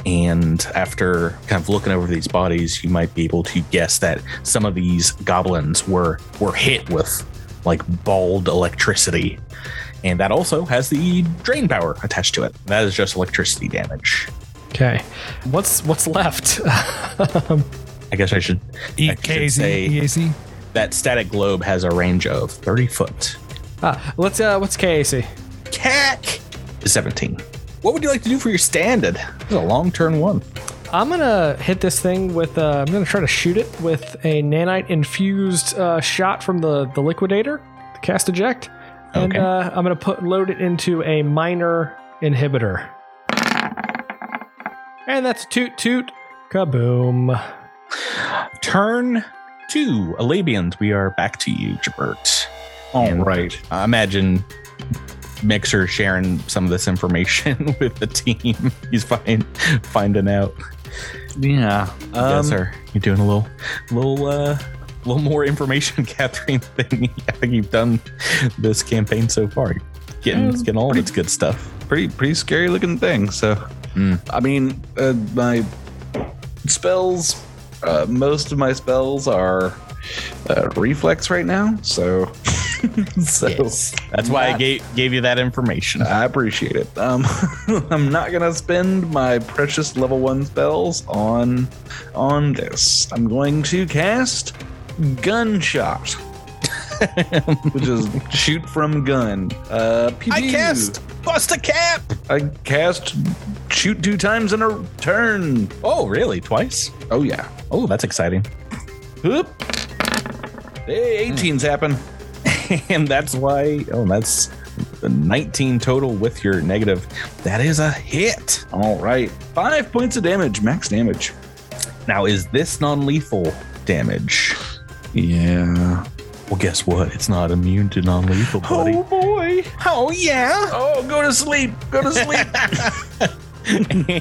And after kind of looking over these bodies, you might be able to guess that some of these goblins were were hit with like bald electricity. And that also has the drain power attached to it. That is just electricity damage. Okay, what's what's left? I guess I should E- I should say- EAC. that static globe has a range of 30 foot. ah, let's uh, what's KAC? CAC is 17. What would you like to do for your standard? This is a long turn one. I'm gonna hit this thing with. Uh, I'm gonna try to shoot it with a nanite infused uh, shot from the the liquidator. To cast eject, and Okay. uh, I'm gonna put load it into a minor inhibitor. And that's toot toot kaboom. Turn two. Alabians, we are back to you, Jabert. All And- right. I imagine Mixer sharing some of this information [laughs] with the team. He's find, finding out. Yeah. You guys Um, are you're doing a little, little, uh, little more information [laughs] gathering thing. I think you've done this campaign so far. Getting, Yeah, getting all of its good stuff. pretty pretty scary looking thing. So, Mm. I mean, uh, my spells, uh, most of my spells are uh, reflex right now. So, [laughs] [laughs] so That's why I gave gave you that information. I appreciate it. Um, [laughs] I'm not gonna spend my precious level one spells on on this. I'm going to cast gunshot, [laughs] which is shoot from gun. Uh, pew I cast bust a cap. I cast shoot two times in a turn. Oh, really? Twice? Oh yeah. Oh, that's exciting. Whoop. Hey, 18's happen. [laughs] and that's why. Oh, that's 19 total with your negative. That is a hit. All right. Five points of damage, max damage. Now, is this non-lethal damage? Yeah. Well, guess what? It's not immune to non-lethal, buddy. Oh boy. Oh yeah. Oh, go to sleep. Go to sleep.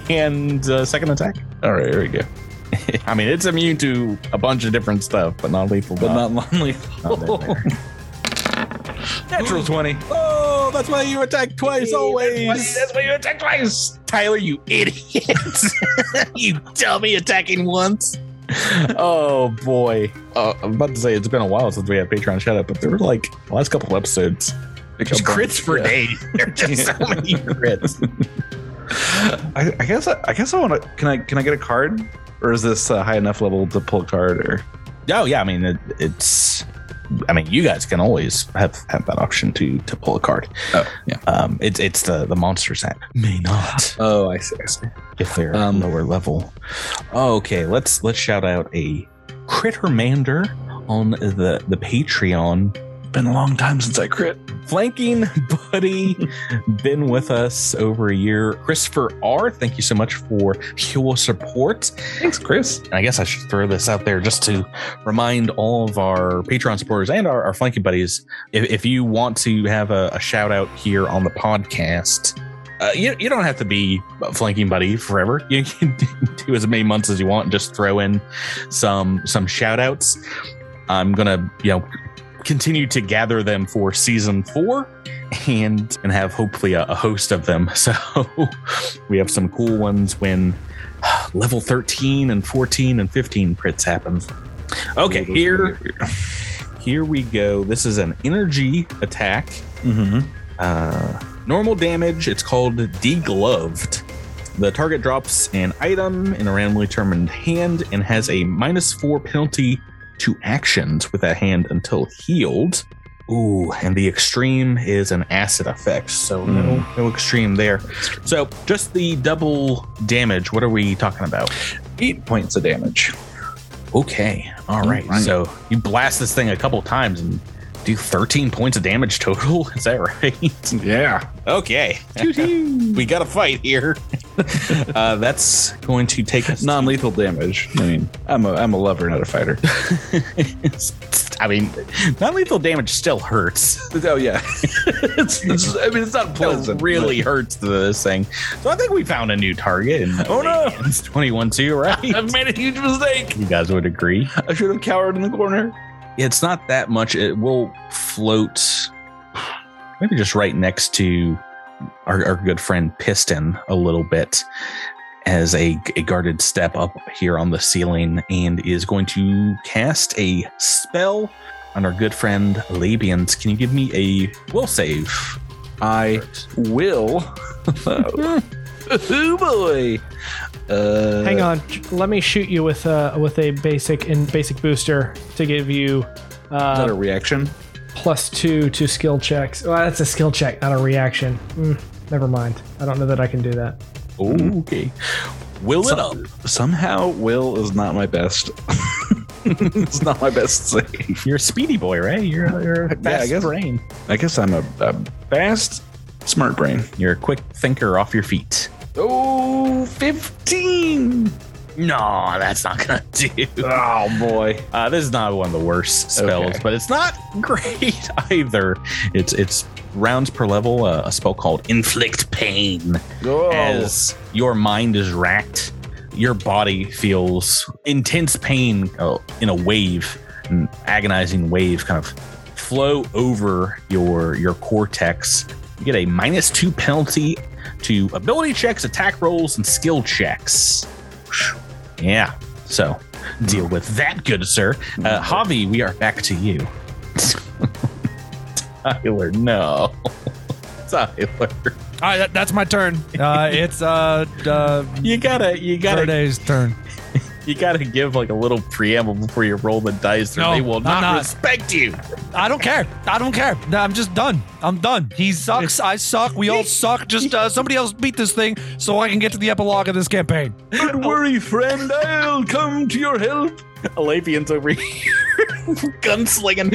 [laughs] and uh, second attack. All right, here we go. [laughs] I mean, it's immune to a bunch of different stuff, but non-lethal. But not. long lethal. Not in there. Natural 20. Oh, that's why you attack twice always. That's why you attack twice. Tyler, you idiot. [laughs] you dummy attacking once. oh boy. Uh, I'm about to say it's been a while since we had Patreon shout out, but there were like the last couple episodes. Just crits for Yeah. days. There are just so [laughs] many crits. I, I guess I, I guess I want to. Can I can I get a card, or is this uh, high enough level to pull a card? Or Oh yeah, I mean it, it's. I mean, you guys can always have, have that option to to pull a card. oh yeah. Um, it's it's the the monsters that may not Oh, I see. I see. if they're Um, lower level. Okay, let's let's shout out a Crittermander on the the Patreon. Been a long time since I crit. Flanking buddy, been with us over a year. Christopher R, thank you so much for your support. Thanks, Chris. And I guess I should throw this out there just to remind all of our Patreon supporters and our, our flanking buddies if, if you want to have a, a shout out here on the podcast, uh, you, you don't have to be a flanking buddy forever. [laughs] You can do as many months as you want and just throw in some some shout outs. I'm gonna, you know, continue to gather them for season four and and have hopefully a, a host of them. [laughs] So we have some cool ones when [sighs] level 13 and 14 and 15 crits happen. Okay, here here we go. This is an energy attack. Mm-hmm. Uh, normal damage. It's called degloved. The target drops an item in a randomly determined hand and has a minus four penalty to actions with that hand until healed. Ooh, and the extreme is an acid effect, so no, hmm. no extreme there. So just the double damage. What are we talking about? Eight points of damage. Okay, all right. Right. So you blast this thing a couple times and do 13 points of damage total. [laughs] Is that right? Yeah. Okay. [laughs] we got a fight here. [laughs] uh, that's going to take us. Non-lethal damage. I mean, I'm a I'm a lover, not a fighter. I mean, non lethal damage still hurts. oh yeah. it's, it's, I mean, it's not It pleasant. really hurts this thing. So I think we found a new target. Oh, no. It's 21 2, right? I've made a huge mistake. you guys would agree. I should have cowered in the corner. It's not that much. It will float maybe just right next to our, our good friend Piston a little bit as a, a guarded step up here on the ceiling and is going to cast a spell on our good friend Labians. Can you give me a will save? I will. [laughs] oh hmm. [laughs] boy. Uh, Hang on, let me shoot you with uh, with a basic and basic booster to give you Is that a uh, reaction? plus two to skill checks. Oh, that's a skill check, not a reaction. Mm, never mind. I don't know that I can do that. Okay. Will it up. Somehow, will is not my best. [laughs] it's not my best [laughs] save. You're a speedy boy, right? You're, you're a [laughs] Yeah, I fast guess- brain. I guess I'm a, a fast, smart brain. You're a quick thinker off your feet. Oh, 15. No, that's not gonna do. Oh, boy. Uh, this is not one of the worst spells, Okay. but it's not [laughs] great either. It's it's rounds per level. Uh, a spell called Inflict Pain. Oh. As your mind is racked, your body feels intense pain uh, in a wave, an agonizing wave, kind of flow over your your cortex. You get a minus two penalty to ability checks, attack rolls, and skill checks. Yeah. So deal with that, good sir. Uh, Javi, we are back to you. [laughs] Tyler, no. [laughs] Tyler, All right, that, that's my turn. Uh, it's uh, uh, you gotta, you gotta, Verday's turn. You gotta give like a little preamble before you roll the dice, or No, they will not, not. respect you. I don't care. I don't care. I'm just done. I'm done. He sucks. I suck. We all suck. Just uh, somebody else beat this thing so I can get to the epilogue of this campaign. Don't worry, friend. I'll come to your help. Alavian's over here, [laughs] gunslinging.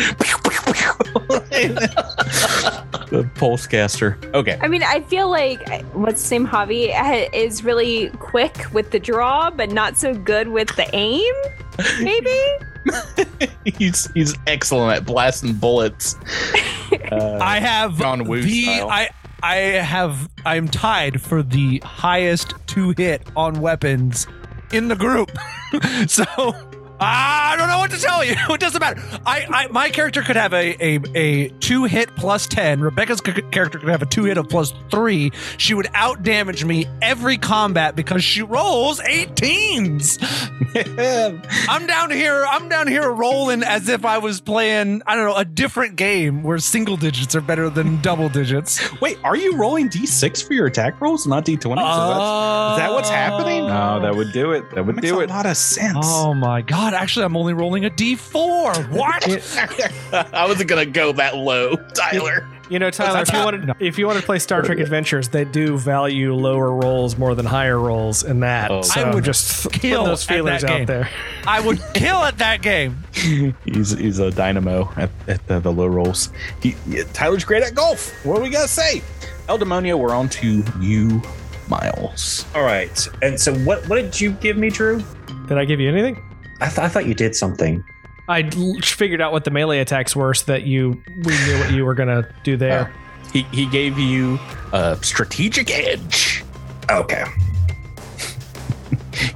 The pulsecaster. Okay. I mean, I feel like what's the name, Javi, uh, is really quick with the draw, but not so good with the aim. Maybe. [laughs] he's he's excellent at blasting bullets. Uh, [laughs] I have John Woo the style. I I have I'm tied for the highest two hit on weapons in the group. [laughs] so I don't know what to tell you. [laughs] It doesn't matter. I, I my character could have a a, a two hit plus ten. Rebecca's c- character could have a two hit of plus three. She would out damage me every combat because she rolls 18s. [laughs] I'm down here. I'm down here rolling as if I was playing. I don't know a different game where single digits are better than double digits. Wait, are you rolling d6 for your attack rolls, not d20? So is that what's happening? No, that would do it. That would makes do a it. lot of sense. Oh my god! Actually, I'm only rolling a d4. What? [laughs] I wasn't gonna go that low, Tyler. You know, Tyler, if you wanted if you wanted to play Star Trek [laughs] Adventures, they do value lower rolls more than higher rolls in that. Oh. so I would just kill those at feelers out game. there. I would kill at that game. [laughs] He's he's a dynamo at, at the, the low rolls. He, yeah, Tyler's great at golf. What do we gotta say? El Demonio, we're on to you, Miles. All right. And so, what what did you give me, Drew? Did I give you anything? I, th- I thought you did something. I l- figured out what the melee attacks were so that you we knew what you were gonna do there. He he gave you a strategic edge. Okay. [laughs]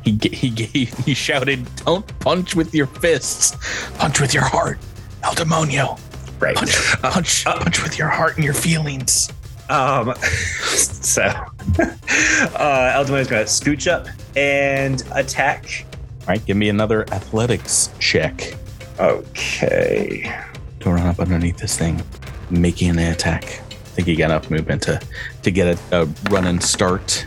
He ga- he gave he shouted, "Don't punch with your fists, punch with your heart." El Demonio, Right. punch, punch, punch with your heart and your feelings. Um, [laughs] so, [laughs] uh, Eldemon's gonna scooch up and attack. Right, give me another athletics check Okay. to run up underneath this thing, making an attack. I think you got enough movement to to get a, a run and start.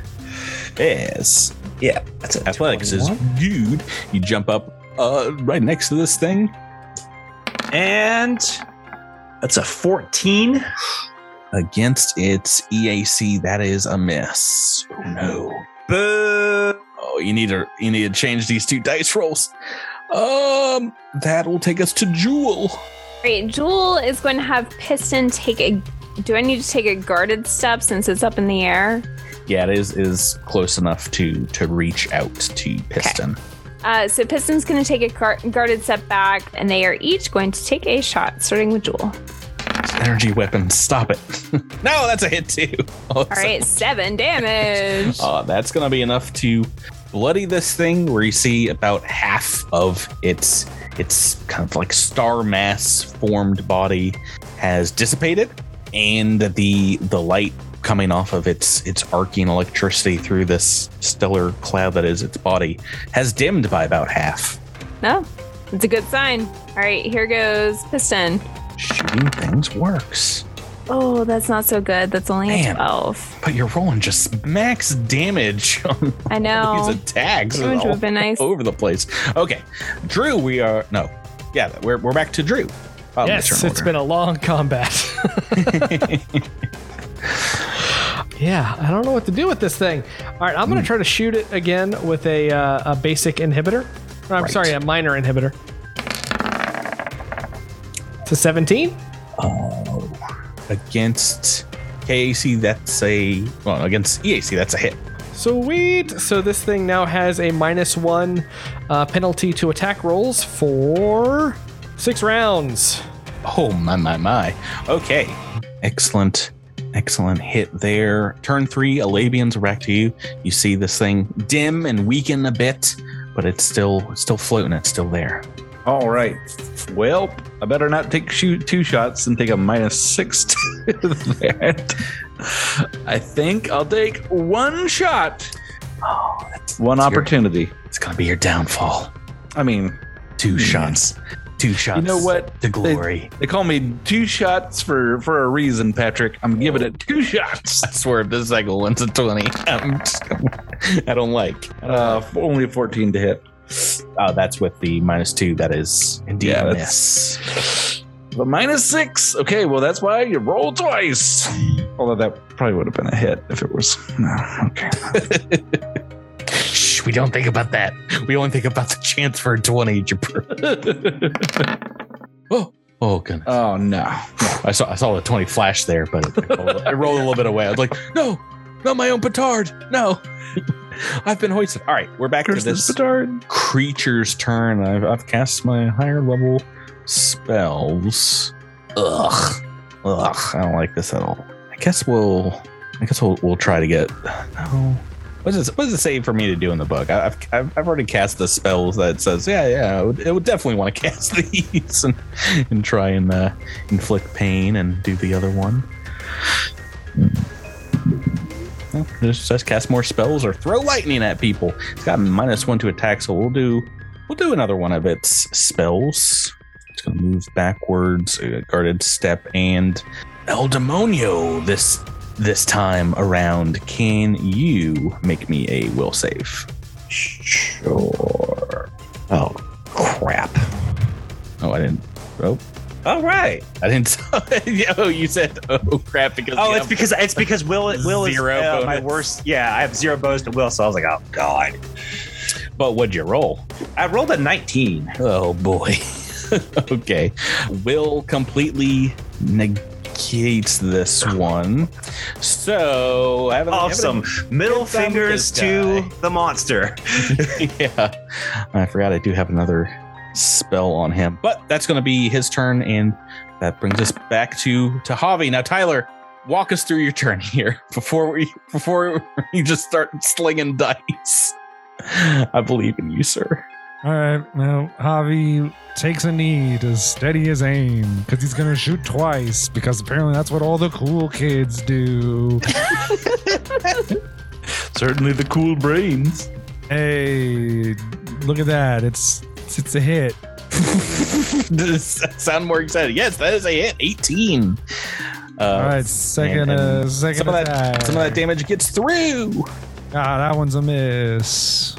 Yes, Yeah, that's a athletics is 21. good. You jump up uh, right next to this thing. and that's a 14. against its EAC. That is a miss. Oh no. Boo. You need to you need to change these two dice rolls. Um, that will take us to Jewel. Right, Jewel is going to have Piston take a. Do I need to take a guarded step since it's up in the air? Yeah, it is is close enough to to reach out to Piston. Okay. Uh, so Piston's going to take a gar- guarded step back, and they are each going to take a shot, starting with Jewel. Energy weapon, stop it. [laughs] no, that's a hit too. Oh, All right, seven damage. [laughs] Uh, that's gonna be enough to bloody this thing where you see about half of its its kind of like star mass formed body has dissipated, and the the light coming off of its its arcing electricity through this stellar cloud that is its body has dimmed by about half. Oh, no, it's a good sign. All right, here goes piston. Shooting things works. Oh, that's not so good. That's only a Man. 12. But you're rolling just max damage [laughs] on I know. these attacks. Damage all would have been nice. over the place. Okay, Drew, we are no, yeah, we're we're back to Drew. Oh, yes, it's been a long combat. [laughs] yeah, I don't know what to do with this thing. All right, I'm going to try to shoot it again with a, uh, a basic inhibitor. Or, I'm Right. sorry, a minor inhibitor. It's a 17. Oh, against KAC, that's a well against EAC, that's a hit. Sweet. So this thing now has a minus one uh, penalty to attack rolls for six rounds. Oh my my my. Okay, excellent, excellent hit there. Turn three, Alabians are back to you. You see this thing dim and weaken a bit, but it's still it's still floating. It's still there. All right. Well, I better not take shoot two shots and take a minus six to [laughs] that. I think I'll take one shot, Oh, that's one that's your- opportunity. it's gonna be your downfall. I mean, Two Hmm. shots. Two shots. you know what? To glory. They call me two shots for for a reason, Patrick. I'm giving it two shots. I swear, if this cycle went to 20, [laughs] I'm just, I don't like. Uh, only 14 to hit. Oh, that's with the minus two. That is indeed Yeah, a miss. The minus six. Okay, well that's why you roll twice. Although that probably would have been a hit if it was. No, okay. Shh, we don't think about that. We only think about the chance for a 20. Jabber. [laughs] oh, oh goodness. oh no. I saw I saw the 20 flash there, but it, rolled, it rolled a little bit away. I was like, no, not my own petard. No. [laughs] I've been hoisted. All right, we're back Here's to this petard. creature's turn. I've, I've cast my higher level spells. Ugh. Ugh. I don't like this at all. I guess we'll I guess we'll we'll try to get no. What does it, what does it say for me to do in the book? I- I've, I've, I've already cast the spells that says, yeah, yeah, it would, would definitely want to [laughs] cast these and, and try and uh, inflict pain and do the other one. Well, just, just cast more spells or throw lightning at people. It's got minus one to attack, so we'll do we'll do another one of its spells. It's gonna move backwards, guarded step, and El Demonio this this time around. Can you make me a will save? Sure. Oh, crap. Oh, I didn't. Oh, All right. I didn't. [laughs] oh, you said oh crap because Oh, it's because it's because Will Will is uh, my worst. Yeah, I have zero bows to Will, so I was like, oh god. But what'd you roll? I rolled a 19. Oh boy. [laughs] okay. Will completely negates this one. So I haven't- Awesome. Middle time with fingers to the monster. [laughs] yeah. I forgot I do have another spell on him. But that's going to be his turn and that brings us back to to Javi. Now Tyler, walk us through your turn [laughs] here before we before you just start slinging dice. [laughs] I believe in you, sir. All right, now Javi takes a knee to steady his aim because he's gonna shoot twice because apparently that's what all the cool kids do. [laughs] Certainly the cool brains. hey, look at that! It's it's, a hit. Does [laughs] sound more excited? Yes, that is a hit. 18. Uh, all right, second, and- uh, second some of that attack. some of that damage gets through. Ah, that one's a miss.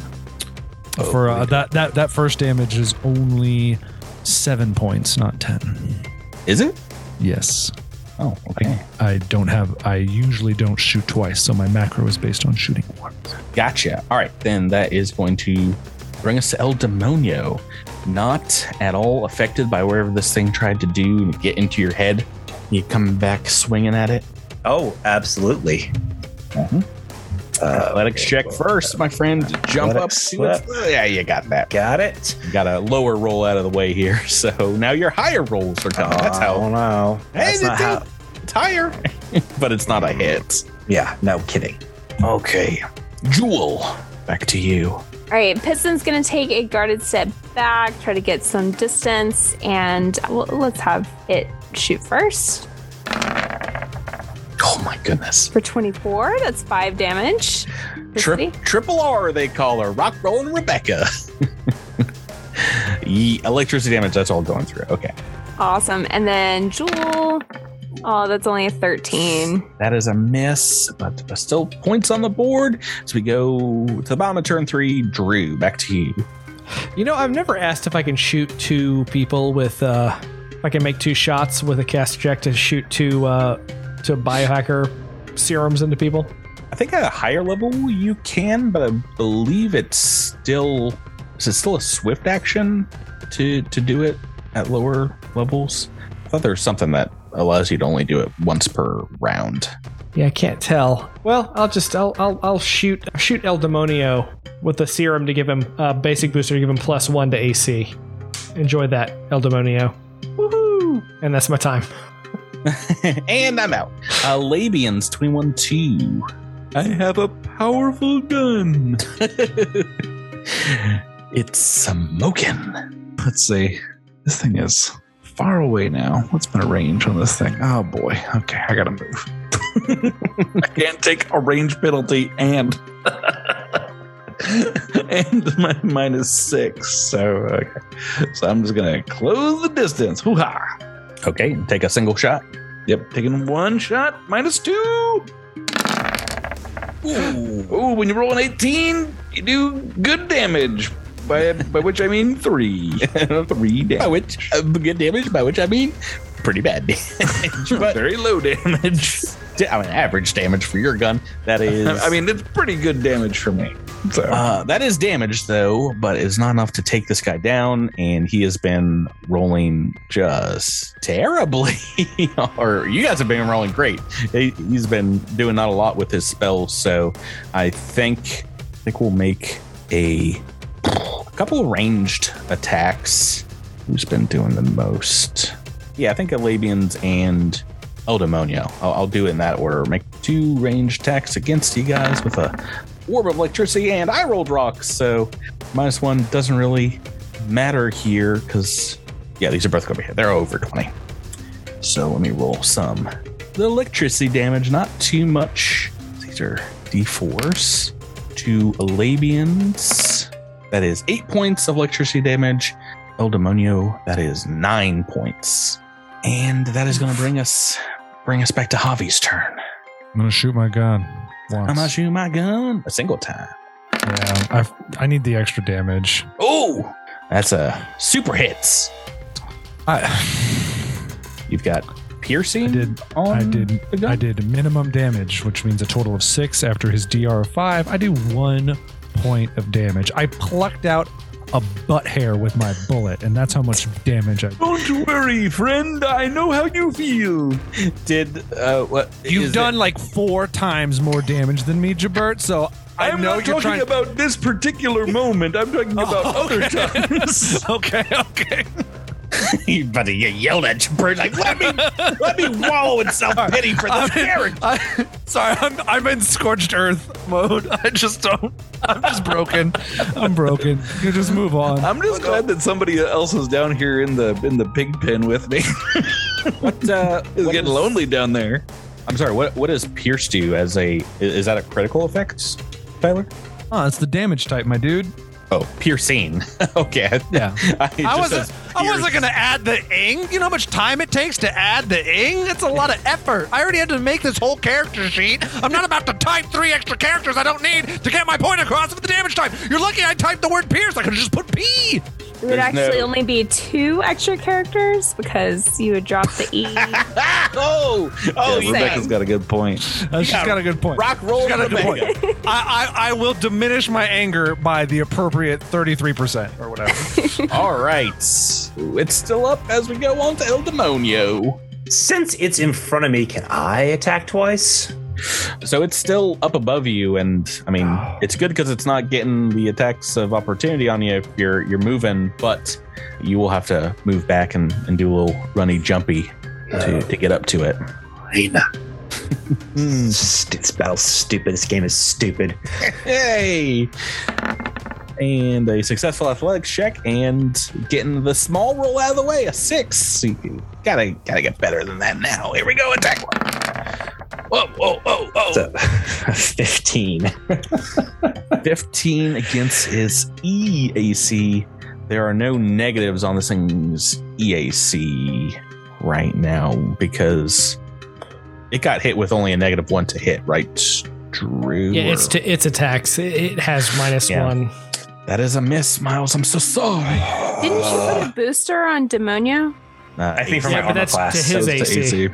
Oh, For uh, that that that first damage is only seven points, not ten. Is it? Yes, Oh, okay. I don't have. I usually don't shoot twice, so my macro is based on shooting once. Gotcha. All right, then that is going to bring us to El Demonio. Not at all affected by whatever this thing tried to do and get into your head. You come back swinging at it. Oh, absolutely. Uh, Athletics okay, check well, first, my friend. Jump up. athletics, to its- Yeah, you got that. Got it. You got a lower roll out of the way here. [laughs] So now your higher rolls are coming. That's how. Oh no. That's Hey, not how. It's higher, [laughs] but it's not a hit. Yeah. No kidding. Okay. Jewel, back to you. All right, Piston's gonna take a guarded step back, try to get some distance, and well, let's have it shoot first Oh my goodness. for 24. That's five damage. Tri- triple R, they call her. Rock rolling Rebecca. [laughs] Electricity damage, that's all going through. Okay. Awesome. And then Jewel. Oh, that's only a 13. That is a miss, but still points on the board. as we go to the bottom of turn three. Drew, back to you. You know, I've never asked if I can shoot two people with. uh if I can make two shots with a cast check to shoot two uh to biohacker serums into people. I think at a higher level you can, but I believe it's still is it still a swift action to to do it at lower levels? I thought there was something that allows you to only do it once per round. Yeah, I can't tell. Well, I'll just I'll I'll, I'll shoot shoot El Demonio with the serum to give him a basic booster to give him plus one to AC. Enjoy that, El Demonio. Woohoo! And that's my time. [laughs] and I'm out. Uh, Labians 21 2. I have a powerful gun. [laughs] it's smoking. Let's see. This thing is far away now. What's my range on this thing? Oh boy. Okay, I gotta move. [laughs] I can't take a range penalty and [laughs] and my minus six. So okay. So I'm just gonna close the distance. Hoo ha. Okay, take a single shot. Yep, taking one shot, minus two. Ooh. Oh, when you roll an 18, you do good damage. By by which I mean three. [laughs] three damage. By which, uh, good damage, by which I mean pretty bad [laughs] damage. [laughs] but Very low damage. I mean, average damage for your gun. That is. I mean, it's pretty good damage for me. So Uh, that is damage though, but it's not enough to take this guy down, and he has been rolling just terribly. or you guys have been rolling great. He, he's been doing not a lot with his spells, so I think I think we'll make a, a couple ranged attacks. Who's been doing the most? Yeah, I think Alabians and El Demonio. I'll, I'll do it in that order. Make two ranged attacks against you guys with a orb of electricity, and I rolled rocks, so minus one doesn't really matter here because yeah, these are both gonna be hit. They're over 20. So let me roll some. The electricity damage, not too much. These are d4s. Two Alabians. That is eight points of electricity damage. El Demonio, that is nine points. And that is gonna bring us bring us back to Javi's turn. I'm gonna shoot my gun. Once. I'm gonna shoot my gun a single time. Yeah, I I need the extra damage. Oh, that's a super hits. I [sighs] You've got piercing. I did I did? I did minimum damage, which means a total of six. After his DR of five, I do one point of damage. I plucked out a butt hair with my bullet, and that's how much damage I. don't worry, friend. I know how you feel. Did uh, what? You've is done like four times more damage than me, Jabert. So I I'm know not talking trying. about this particular moment. I'm talking [laughs] about other times. [laughs] okay, okay. It, [laughs] but you yelled at your bird like, let me, let me wallow in self pity for this character. I, sorry, I'm I'm in scorched earth mode. I just don't. I'm just broken. I'm broken. You just move on. I'm just glad that somebody else is down here in the in the pig pen with me. [laughs] What? Uh, [laughs] It's what getting is- lonely down there. I'm sorry. What? What does pierce do as a? Is that a critical effect, Tyler? Oh, it's the damage type, my dude. Oh, piercing. okay. Yeah. I, I wasn't. says I wasn't gonna add the ing. You know how much time it takes to add the ing? It's a lot of effort. I already had to make this whole character sheet. I'm not about to type three extra characters I don't need to get my point across with the damage type. You're lucky I typed the word pierce. I could have just put P. It would There's actually no- only be two extra characters because you would drop the E. [laughs] oh, oh, yeah, you Rebecca's same. got a good point. Uh, she's got a good point. rock roll. She's got a good point. I, I, I will diminish my anger by the appropriate 33% or whatever. [laughs] All right. It's still up as we go on to El Demonio. Since it's in front of me, can I attack twice? So it's still up above you, and I mean, [sighs] it's good because it's not getting the attacks of opportunity on you if you're you're moving, but you will have to move back and, and do a little runny jumpy to, oh. to get up to it. Fine. [laughs] Hmm. St- This battle's stupid. This game is stupid. Hey! And a successful athletics check and getting the small roll out of the way, a six. You gotta gotta get better than that now. Here we go, attack one. Whoa, whoa, whoa, whoa. It's [laughs] a 15. [laughs] 15 against his EAC. There are no negatives on this thing's EAC right now because it got hit with only a negative one to hit, right, Drew? Yeah, it's Or- to its attacks. It, it has minus Yeah. one. That is a miss, Miles. I'm so sorry. Didn't you put a booster on demonia? Uh, I think from Yeah, my but armor that's class. to so his it's to AC.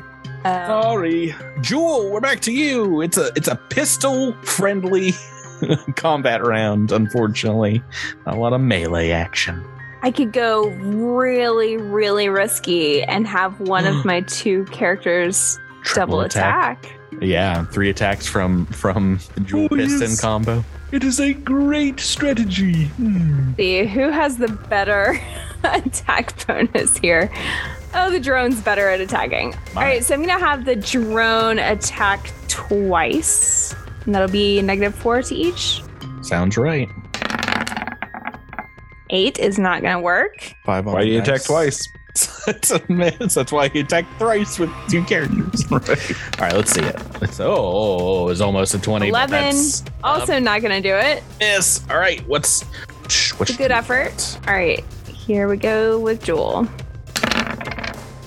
Uh, Sorry, Jewel. We're back to you. It's a it's a pistol friendly [laughs] combat round. Unfortunately, a lot of melee action. I could go really, really risky and have one of [sighs] my two characters double attack. Yeah, three attacks from from the Jewel Oh, Piston yes. combo. It is a great strategy. Hmm. See who has the better [laughs] attack bonus here. Oh, the drone's better at attacking. All right, so I'm gonna have the drone attack twice, and that'll be negative four to each. Sounds right. Eight is not gonna work. Five on Why do you attack twice? That's a miss. That's why he attacked thrice with two characters. Right. All right, let's see it. Let's, oh, oh, it's almost a twenty. but 11. that's Also, not gonna do it. miss. All right, what's what's a good effort. All right, here we go with Jewel.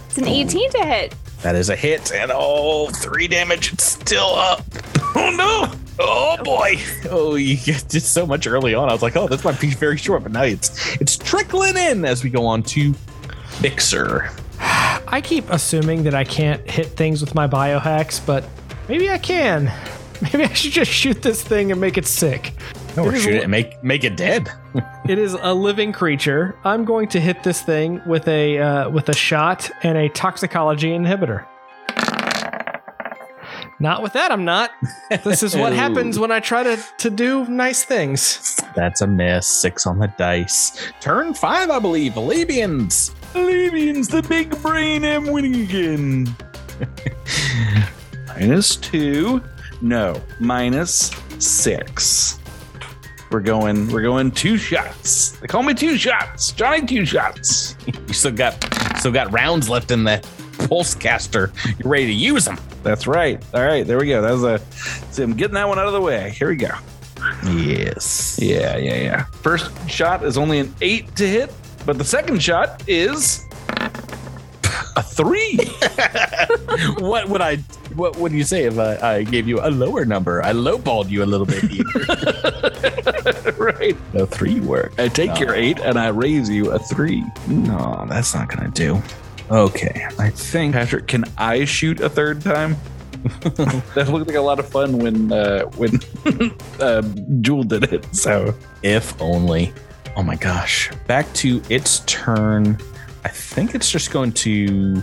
It's an 18 to hit. That is a hit, and oh, three damage. It's still up. Oh no! Oh boy! Oh, you get just so much early on. I was like, oh, this might be very short, but now it's it's trickling in as we go on to Mixer. I keep assuming that I can't hit things with my biohacks, but maybe I can. [laughs] Maybe I should just shoot this thing and make it sick. Or It is shoot it and make make it dead. [laughs] It is a living creature. I'm going to hit this thing with a uh, with a shot and a toxicology inhibitor. Not with that, I'm not. This is what [laughs] happens when I try to, to do nice things. That's a miss. Six on the dice. Turn five, I believe. Alabians. Alivians, the big brain, am winning again. [laughs] minus two. No, minus six. We're going. We're going two shots. They call me two shots. Johnny two shots. [laughs] You still got still got rounds left in that pulse caster. You're ready to use them. That's right. All right, there we go. That was a. See, I'm getting that one out of the way. Here we go. Yes. Yeah, yeah, yeah. First shot is only an eight to hit, but the second shot is a three. [laughs] what would I? What would you say if I, I gave you a lower number? I lowballed you a little bit [laughs] right. A three work. I take your eight and I raise you a three. No, that's not gonna do. Okay, I think Patrick, can I shoot a third time? [laughs] that looked like a lot of fun when uh, when uh, Jewel did it. So if only. Oh my gosh! Back to its turn. I think it's just going to.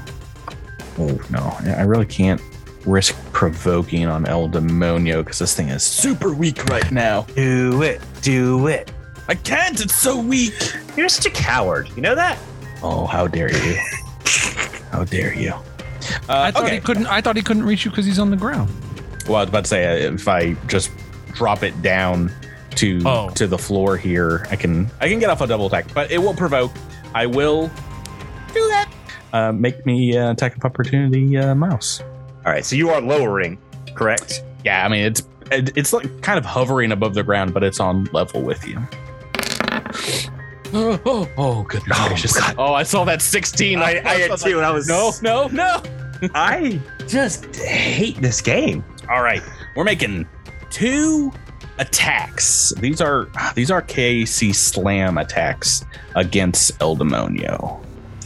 Oh no! I really can't risk provoking on El Demonio because this thing is super weak right now. Do it. Do it. I can't. It's so weak. You're such a coward. You know that? Oh, how dare you! How dare you! Uh, I thought okay. he couldn't. I thought he couldn't reach you because he's on the ground. Well, I was about to say uh, if I just drop it down to Oh. to the floor here, I can I can get off a double attack, but it will provoke. I will do that. Uh, make me uh, attack of opportunity, uh, mouse. All right. So you are lowering, correct? Yeah, I mean it's it, it's like kind of hovering above the ground, but it's on level with you. Oh, [laughs] oh, oh goodness Oh, gracious! God. Oh, I saw that sixteen. I, I had [laughs] two, and I was No, no, no. I just hate this game. All right, we're making two attacks. These are these are KAC slam attacks against El Demonio,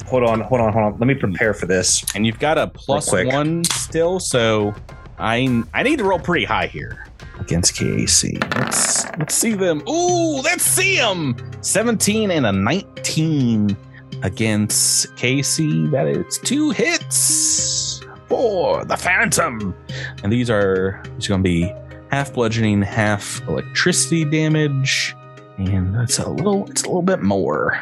Hold on, hold on, hold on. Let me prepare for this. and you've got a one still. So I I need to roll pretty high here against KAC. Let's let's see them. Ooh, let's see them. Seventeen and a nineteen against KAC. That is two hits for the Phantom, and these are these are going to be half bludgeoning, half electricity damage, and that's a little it's a little bit more.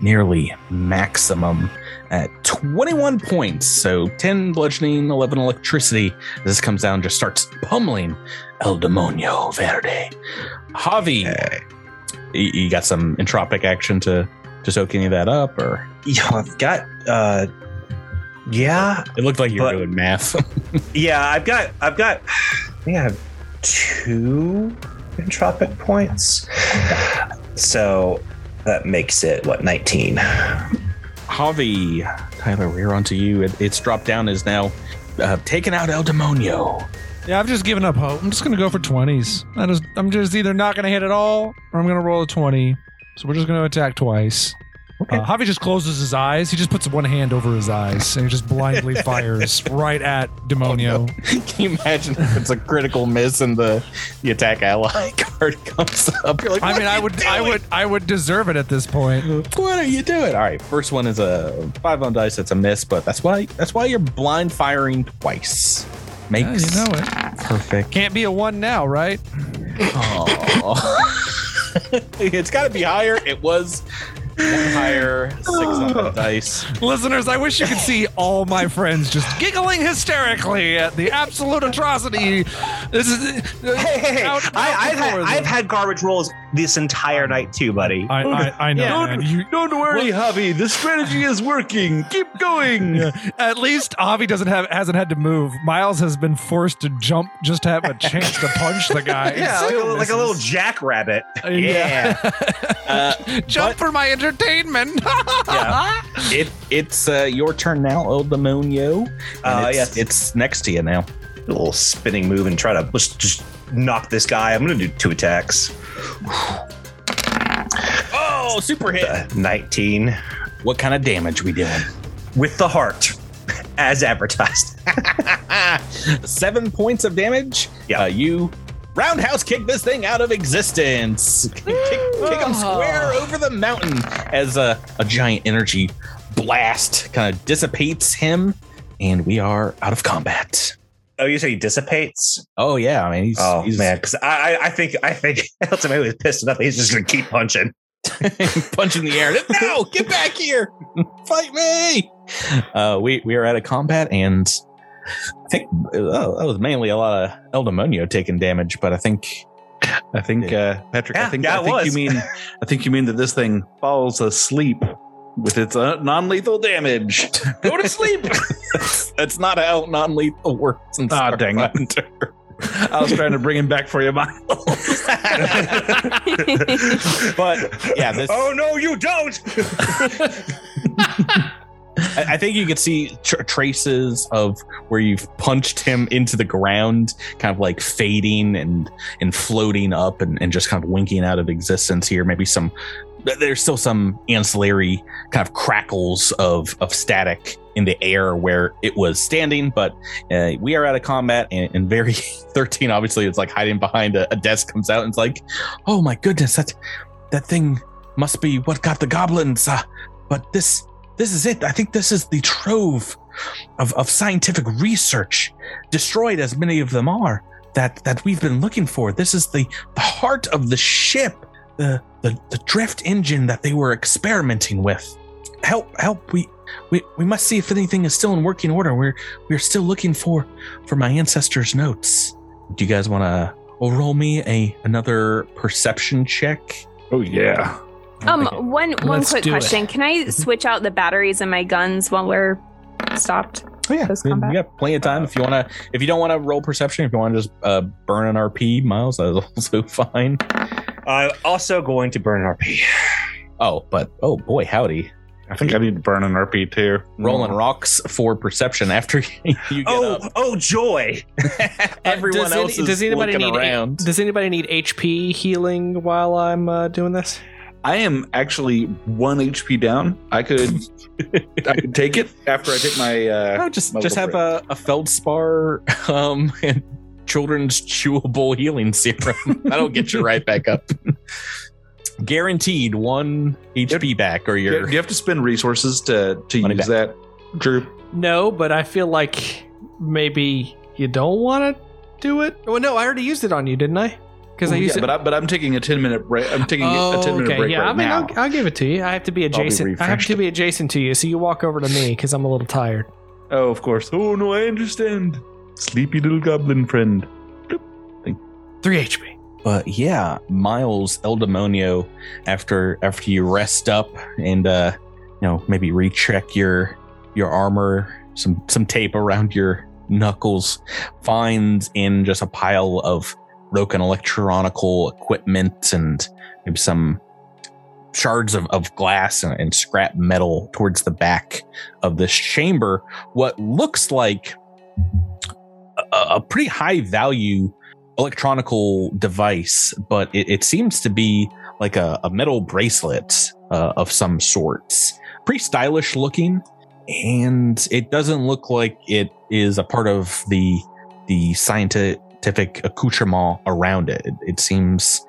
nearly maximum at 21 points. So 10 bludgeoning, 11 electricity. This comes down, just starts pummeling El Demonio Verde. Javi, you, you got some entropic action to to soak any of that up, or Yeah, I've got. uh Yeah, it looked like you were doing math. [laughs] yeah. I've got. I've got. I think I have two entropic points. So that makes it what nineteen. Javi, Tyler, we're on to you. It, it's dropped down, is now uh, taken out El Demonio. Yeah, I've just given up hope. I'm just gonna go for twenties. I just, I'm just either not gonna hit at all, or I'm gonna roll a twenty. So we're just gonna attack twice. Okay. Uh, Javi just closes his eyes. He just puts one hand over his eyes and he just blindly [laughs] fires right at Demonio. [laughs] Can you imagine if it's a critical miss and the the attack ally [laughs] card comes up? You're like, I mean, are I you would, I would, I would deserve it at this point. What are you doing? All right, first one is a five on dice. That's a miss, but that's why that's why you're blind firing twice. Yeah, Makes you know it. perfect. Can't be a one now, right? Aw. it's got to be higher. It was one higher, six on the [laughs] dice. Listeners, I wish you could see all my friends just giggling hysterically at the absolute atrocity. This is Hey, hey, hey! out- out I, I've had I've had garbage rolls this entire night too, buddy. I, I, I know. Yeah. man. You- Don't worry, Javi. The strategy is working. Keep going. [laughs] At least Avi doesn't have hasn't had to move. Miles has been forced to jump just to have a chance to punch the guy. [laughs] yeah, like a, like a little misses. jackrabbit. Yeah. [laughs] Uh, Jump for my entertainment. Yeah. it it's uh, your turn now, El Demonio. And Uh, it's, yes. it's next to you now. A little spinning move and try to just, just knock this guy. I'm gonna do two attacks. Oh, super hit! Uh, 19 What kind of damage we doing? with the heart, [laughs] as advertised. [laughs] Seven points of damage. Yeah. Uh, you roundhouse kick this thing out of existence. kick, kick him square over the mountain as a, a giant energy blast kind of dissipates him, and we are out of combat. Oh, you say he dissipates? Oh yeah, I mean he's, Oh he's man, because I, I I think I think [laughs] ultimately was pissed enough. that He's just gonna keep punching. [laughs] punching the air. [laughs] No, get back here, fight me. Uh, we we are at a combat, and I think uh, that was mainly a lot of El Demonio taking damage, but I think I think, uh, Patrick. Yeah, I think, yeah, I think you mean, I think you mean that this thing falls asleep with its uh, non-lethal damage. Go to sleep. [laughs] that's not how non-lethal works. In Ah, dang it. I was trying to bring him back for you, Miles. [laughs] but yeah, this. oh no, you don't! [laughs] I, I think you could see tr- traces of where you've punched him into the ground, kind of like fading and and floating up and, and just kind of winking out of existence here. Maybe some th- there's still some ancillary kind of crackles of of static in the air where it was standing, but uh, we are out of combat and, and Vari [laughs] 13 obviously it's like hiding behind a, a desk comes out and it's like, oh my goodness, that that thing must be what got the goblins. Uh, but this this is it. I think this is the trove of, of scientific research, destroyed as many of them are, that, that we've been looking for. This is the, the heart of the ship, the, the, the drift engine that they were experimenting with. Help, help. We, we, we must see if anything is still in working order. We're, we're still looking for, for my ancestors' notes. Do you guys want to roll me a, another perception check? oh yeah. Um, one one Let's quick do it. question: Can I switch out the batteries in my guns while we're stopped? Oh yeah, Post you got plenty of time if you want to. If you don't want to roll perception, if you want to just uh, burn an RP, Miles, that's [laughs] also fine. I'm also going to burn an RP. Oh, but oh boy, howdy, I think I need to burn an RP too. rolling rocks for perception after [laughs] you get Oh, up. oh joy! [laughs] Everyone does any- else is does anybody looking need around. Does anybody need HP healing while I'm uh, doing this? I am actually one HP down. I could, I could take it after I take my. Uh, [laughs] no, just just have a, a feldspar um, and children's chewable [laughs] healing serum. [laughs] That'll get you right back up. Guaranteed one HP back, or break. you're Do you have to spend resources to to use back. that, Drew? No, but I feel like maybe you don't want to do it. Oh no, I already used it on you, didn't I? Because I Ooh, use yeah, it. but I, but I'm taking a ten minute break. I'm taking a oh, ten minute break Yeah, right I mean, now. I'll, I'll give it to you. I have to be adjacent. I have to be adjacent to you, so you walk over to me because I'm a little tired. oh, of course. Oh no, I understand. Sleepy little goblin friend. Three HP. But yeah, Miles El Demonio, after after you rest up and uh, you know maybe recheck your your armor, some some tape around your knuckles, finds in just a pile of broken electronical equipment and maybe some shards of, of glass and, and scrap metal towards the back of this chamber. What looks like a, pretty high value electronical device, but it, it seems to be like a, a metal bracelet uh, of some sorts. Pretty stylish looking, and it doesn't look like it is a part of the the scientific accoutrement around it. It, it seems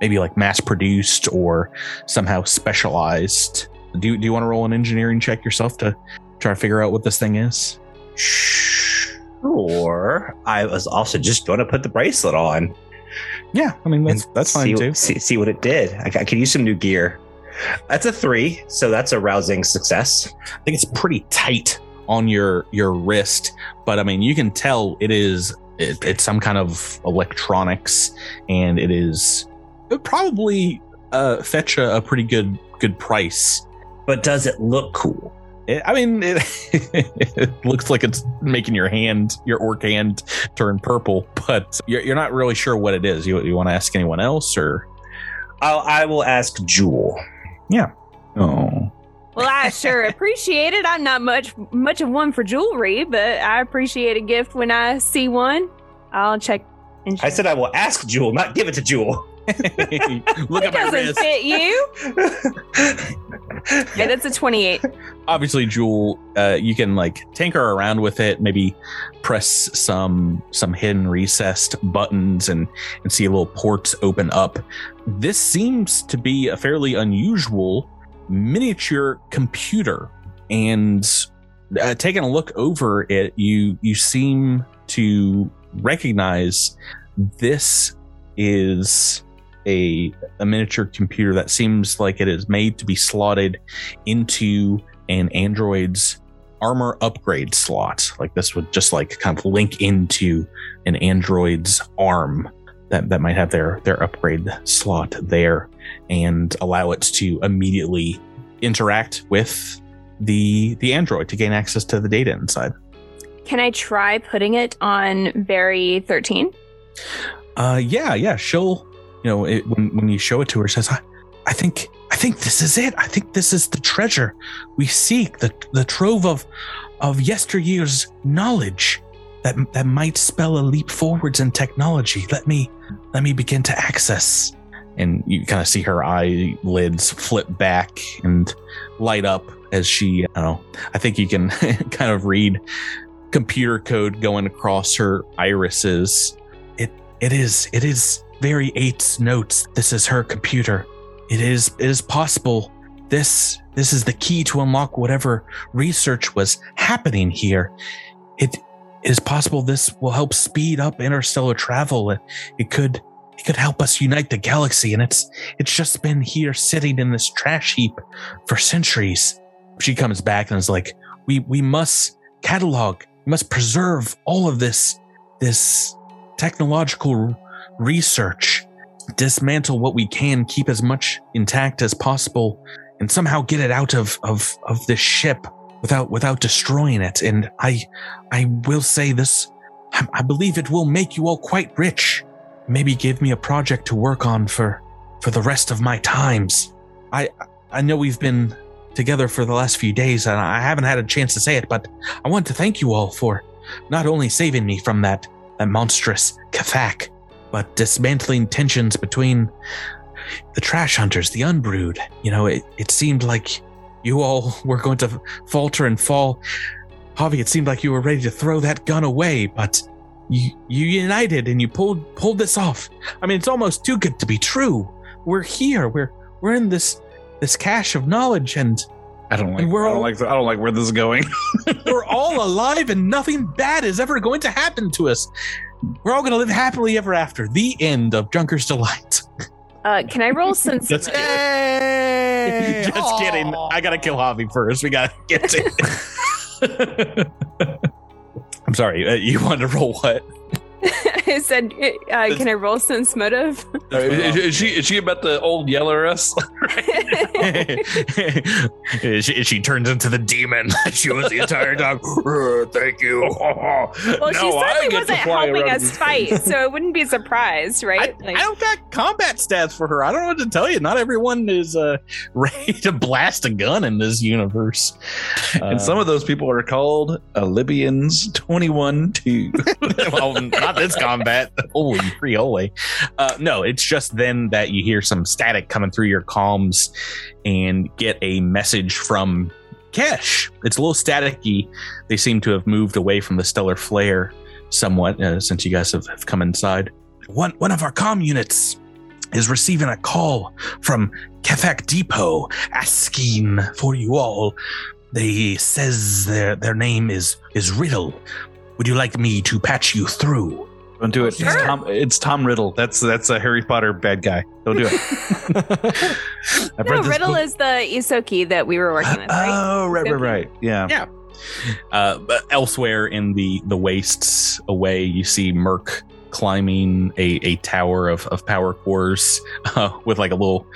maybe like mass produced or somehow specialized. Do, do you want to roll an engineering check yourself to try to figure out what this thing is? Or I was also just going to put the bracelet on. Yeah, I mean that's that's see, fine too. See, see what it did. I, I could use some new gear. That's a three, so that's a rousing success. I think it's pretty tight on your your wrist, but I mean you can tell it is it, it's some kind of electronics, and it is it probably uh, fetch a, a pretty good good price. But does it look cool? It, I mean, it, [laughs] it looks like it's making your hand, your orc hand, turn purple, but you're, you're not really sure what it is. You you want to ask anyone else, or I'll, I will ask Jewel. Yeah. Oh, Well, I sure [laughs] appreciate it. I'm not much much of one for jewelry, but I appreciate a gift when I see one. I'll check. And I said I will ask Jewel, not give it to Jewel. [laughs] look it at my doesn't wrist. fit you. [laughs] Yeah, that's a 28. obviously jewel uh, you can like tinker around with it maybe press some some hidden recessed buttons and and see little ports open up this seems to be a fairly unusual miniature computer and uh, taking a look over it you you seem to recognize this is a, a miniature computer that seems like it is made to be slotted into an android's armor upgrade slot like this would just like kind of link into an android's arm that, that might have their their upgrade slot there and allow it to immediately interact with the the android to gain access to the data inside Can I try putting it on Vari 13? uh yeah yeah she'll you know it, when when you show it to her says I, I think i think this is it. I think this is the treasure. We seek the the trove of of yesteryear's knowledge that that might spell a leap forwards in technology. Let me let me begin to access. And you kind of see her eyelids flip back and light up as she i know i think you can [laughs] kind of read computer code going across her irises. It it is it is Vari eight's notes. This is her computer. It is it is possible. This this is the key to unlock whatever research was happening here. It it is possible this will help speed up interstellar travel. It, it could it could help us unite the galaxy and it's it's just been here sitting in this trash heap for centuries. She comes back and is like we we must catalog we must preserve all of this this technological research dismantle what we can keep as much intact as possible and somehow get it out of of of this ship without without destroying it. And i i will say this I, believe it will make you all quite rich. Maybe give me a project to work on for for the rest of my times. I i know we've been together for the last few days and i haven't had a chance to say it but i want to thank you all for not only saving me from that that monstrous Kathak, but dismantling tensions between the trash hunters, the unbrood. You know, it, it seemed like you all [laughs] were going to falter and fall. Javi, it seemed like you were ready to throw that gun away, but you you united and you pulled pulled this off. I mean, it's almost too good to be true. We're here. We're we're in this this cache of knowledge, and I don't like. We're I don't like. I don't like where this is going. [laughs] we're all alive, and nothing bad is ever going to happen to us. We're all gonna live happily ever after. The end of Junker's Delight. Uh, can I roll [laughs] since? [laughs] [laughs] Just kidding. Hey! Just kidding. I gotta kill Javi first. We gotta get to. I'm sorry. Uh, you wanted to roll what? [laughs] I said, uh, can I roll sense motive? [laughs] is, is she is she about the old yeller us? [laughs] she, she turns into the demon she was the entire time. "Uh, thank you. Well, she Now I certainly wasn't helping around us fight, so it wouldn't be surprised, I, right? I don't got combat stats for her. I don't know what to tell you. Not everyone is uh, ready to blast a gun in this universe. and some of those people are called Libyans 21 2. well, not this combat. Holy friole. Uh, no, it's just then that you hear some static coming through your comms and get a message from Kesh. It's a little staticky. They seem to have moved away from the stellar flare somewhat uh, since you guys have, have come inside. One one of our comm units is receiving a call from Kefak Depot asking for you all. They says their their name is is Riddle. Would you like me to patch you through? Don't do it. It's Tom, it's Tom Riddle. That's that's a Harry Potter bad guy. Don't do it. [laughs] I've no, read Riddle book. is the Ysoki that we were working with, right? Oh, right, right, right. Yeah. Yeah. Uh, but elsewhere in the the wastes away, you see Merc climbing a, a tower of, of power cores [laughs] uh, with like a little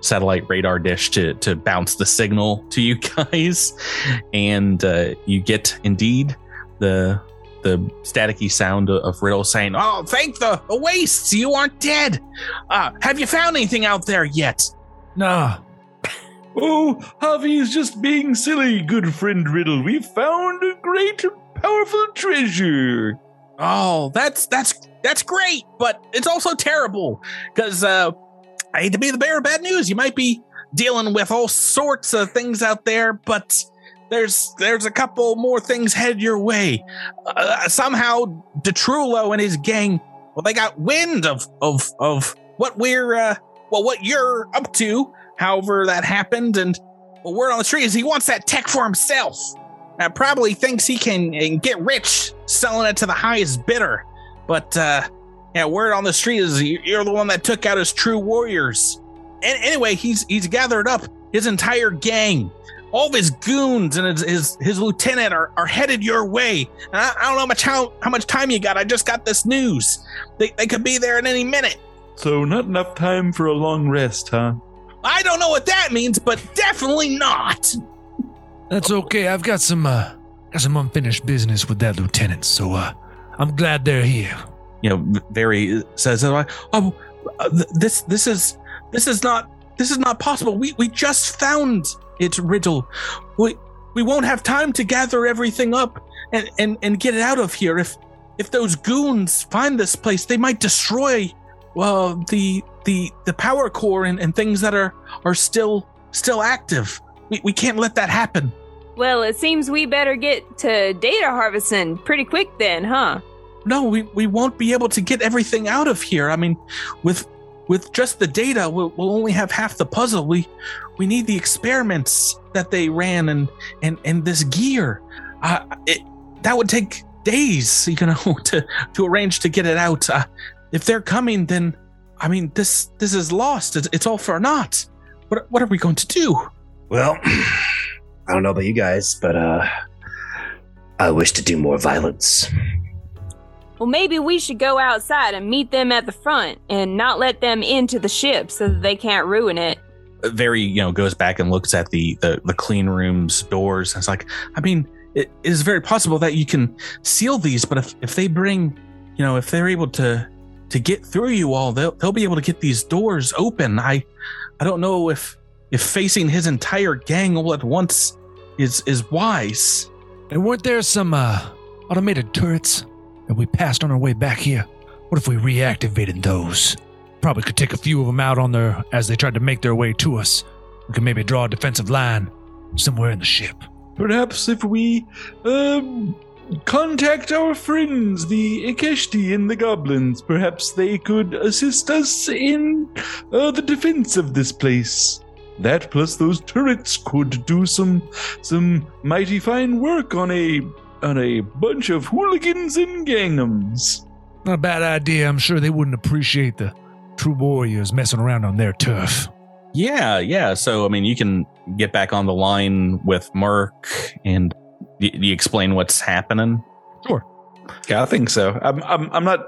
satellite radar dish to to bounce the signal to you [laughs] guys, and uh, you get indeed the the staticky sound of Riddle saying, "Oh, thank the, the wastes, you aren't dead. Uh, have you found anything out there yet?" Nah. Oh, Javi's just being silly, good friend Riddle. We found a great, powerful treasure. Oh, that's that's that's great, but it's also terrible because uh, I hate to be the bearer of bad news. You might be dealing with all sorts of things out there, but there's there's a couple more things headed your way. Uh, somehow, Detrullo and his gang, well, they got wind of of of what we're uh, well, what you're up to. However, that happened, and well, word on the street is he wants that tech for himself. Uh, probably thinks he can, uh, get rich selling it to the highest bidder. But uh, yeah, word on the street is you're the one that took out his true warriors. And anyway, he's he's gathered up his entire gang, all of his goons and his his, his lieutenant are, are headed your way. And I, I don't know much how how much time you got. I just got this news. They they could be there at any minute. So, not enough time for a long rest, huh? I don't know what that means, but definitely not. That's okay. I've got some uh got some unfinished business with that lieutenant, so uh I'm glad they're here. you know, Vari says, "Oh, oh, uh, this this is this is not this is not possible. We we just found it, Riddle. We we won't have time to gather everything up and and and get it out of here. If if those goons find this place, they might destroy well the the the power core and, and things that are are still still active. We we can't let that happen. Well, it seems we better get to data harvesting pretty quick then, huh? no we, we won't be able to get everything out of here i mean with with just the data we'll, we'll only have half the puzzle we we need the experiments that they ran and and and this gear. Uh it that would take days you know [laughs] to to arrange to get it out. Uh, if they're coming then i mean this this is lost. It's, it's all for naught. What what are we going to do? Well, [clears throat] I don't know about you guys, but uh, I wish to do more violence. Well, maybe we should go outside and meet them at the front and not let them into the ship so that they can't ruin it. Very you know goes back and looks at the the, the clean rooms doors and it's like i mean it is very possible that you can seal these but if if they bring you know if they're able to to get through you all they'll, they'll be able to get these doors open i i don't know if if facing his entire gang all at once is is wise And weren't there some uh automated turrets that we passed on our way back here? What if we reactivated those? Probably could take a few of them out on their as they tried to make their way to us. We could maybe draw a defensive line somewhere in the ship. Perhaps if we um, contact our friends, the Ikeshti and the goblins, perhaps they could assist us in uh, the defense of this place. That plus those turrets could do some some mighty fine work on a on a bunch of hooligans and gangums. Not a bad idea. I'm sure they wouldn't appreciate the true warriors messing around on their turf. Yeah, yeah. So I mean, you can get back on the line with Merc and y- you explain what's happening. Sure. Yeah, I think so. I'm, I'm, I'm not.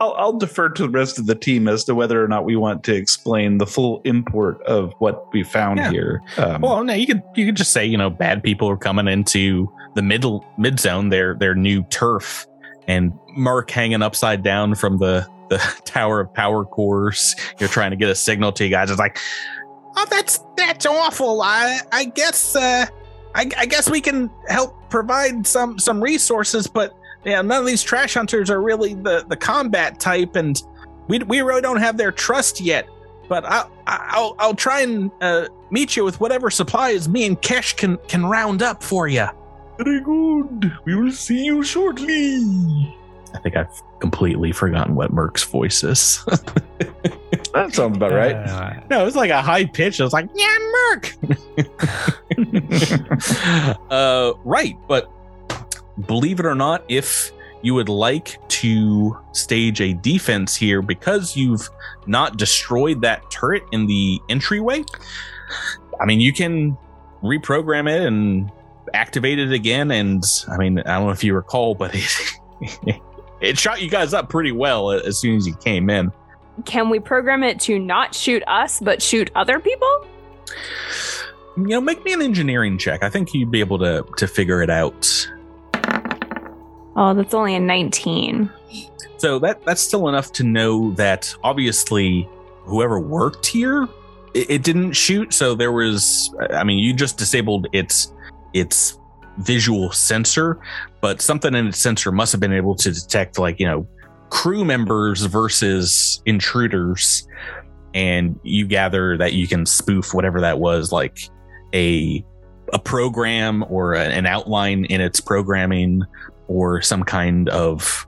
I'll, I'll defer to the rest of the team as to whether or not we want to explain the full import of what we found Yeah. here. Um, Well, no, you could you could just say you know bad people are coming into the middle mid zone, their their new turf, and Merc hanging upside down from the the [laughs] tower of power cores. You're trying to get a signal to you guys. It's like, oh, that's that's awful. I I guess uh, I, I guess we can help provide some some resources, but yeah, none of these trash hunters are really the the combat type, and we we really don't have their trust yet. But I'll I'll, I'll try and uh, meet you with whatever supplies me and Kesh can can round up for you. very good. We will see you shortly. I think I've completely forgotten what Merc's voice is. [laughs] That sounds about right. Uh, no, it was like a high pitch. It was like, yeah, Merc. [laughs] uh, right, but believe it or not, if you would like to stage a defense here because you've not destroyed that turret in the entryway, I mean, you can reprogram it and activate it again. And I mean, I don't know if you recall, but it, [laughs] it shot you guys up pretty well as soon as you came in. Can we program it to not shoot us, but shoot other people? You know, make me an engineering check. I think you'd be able to to figure it out. Oh, that's only a 19. So that that's still enough to know that obviously whoever worked here, it, it didn't shoot. So there was, I mean, you just disabled its its visual sensor, but something in its sensor must have been able to detect like you know crew members versus intruders, and you gather that you can spoof whatever that was, like a a program or an outline in its programming or some kind of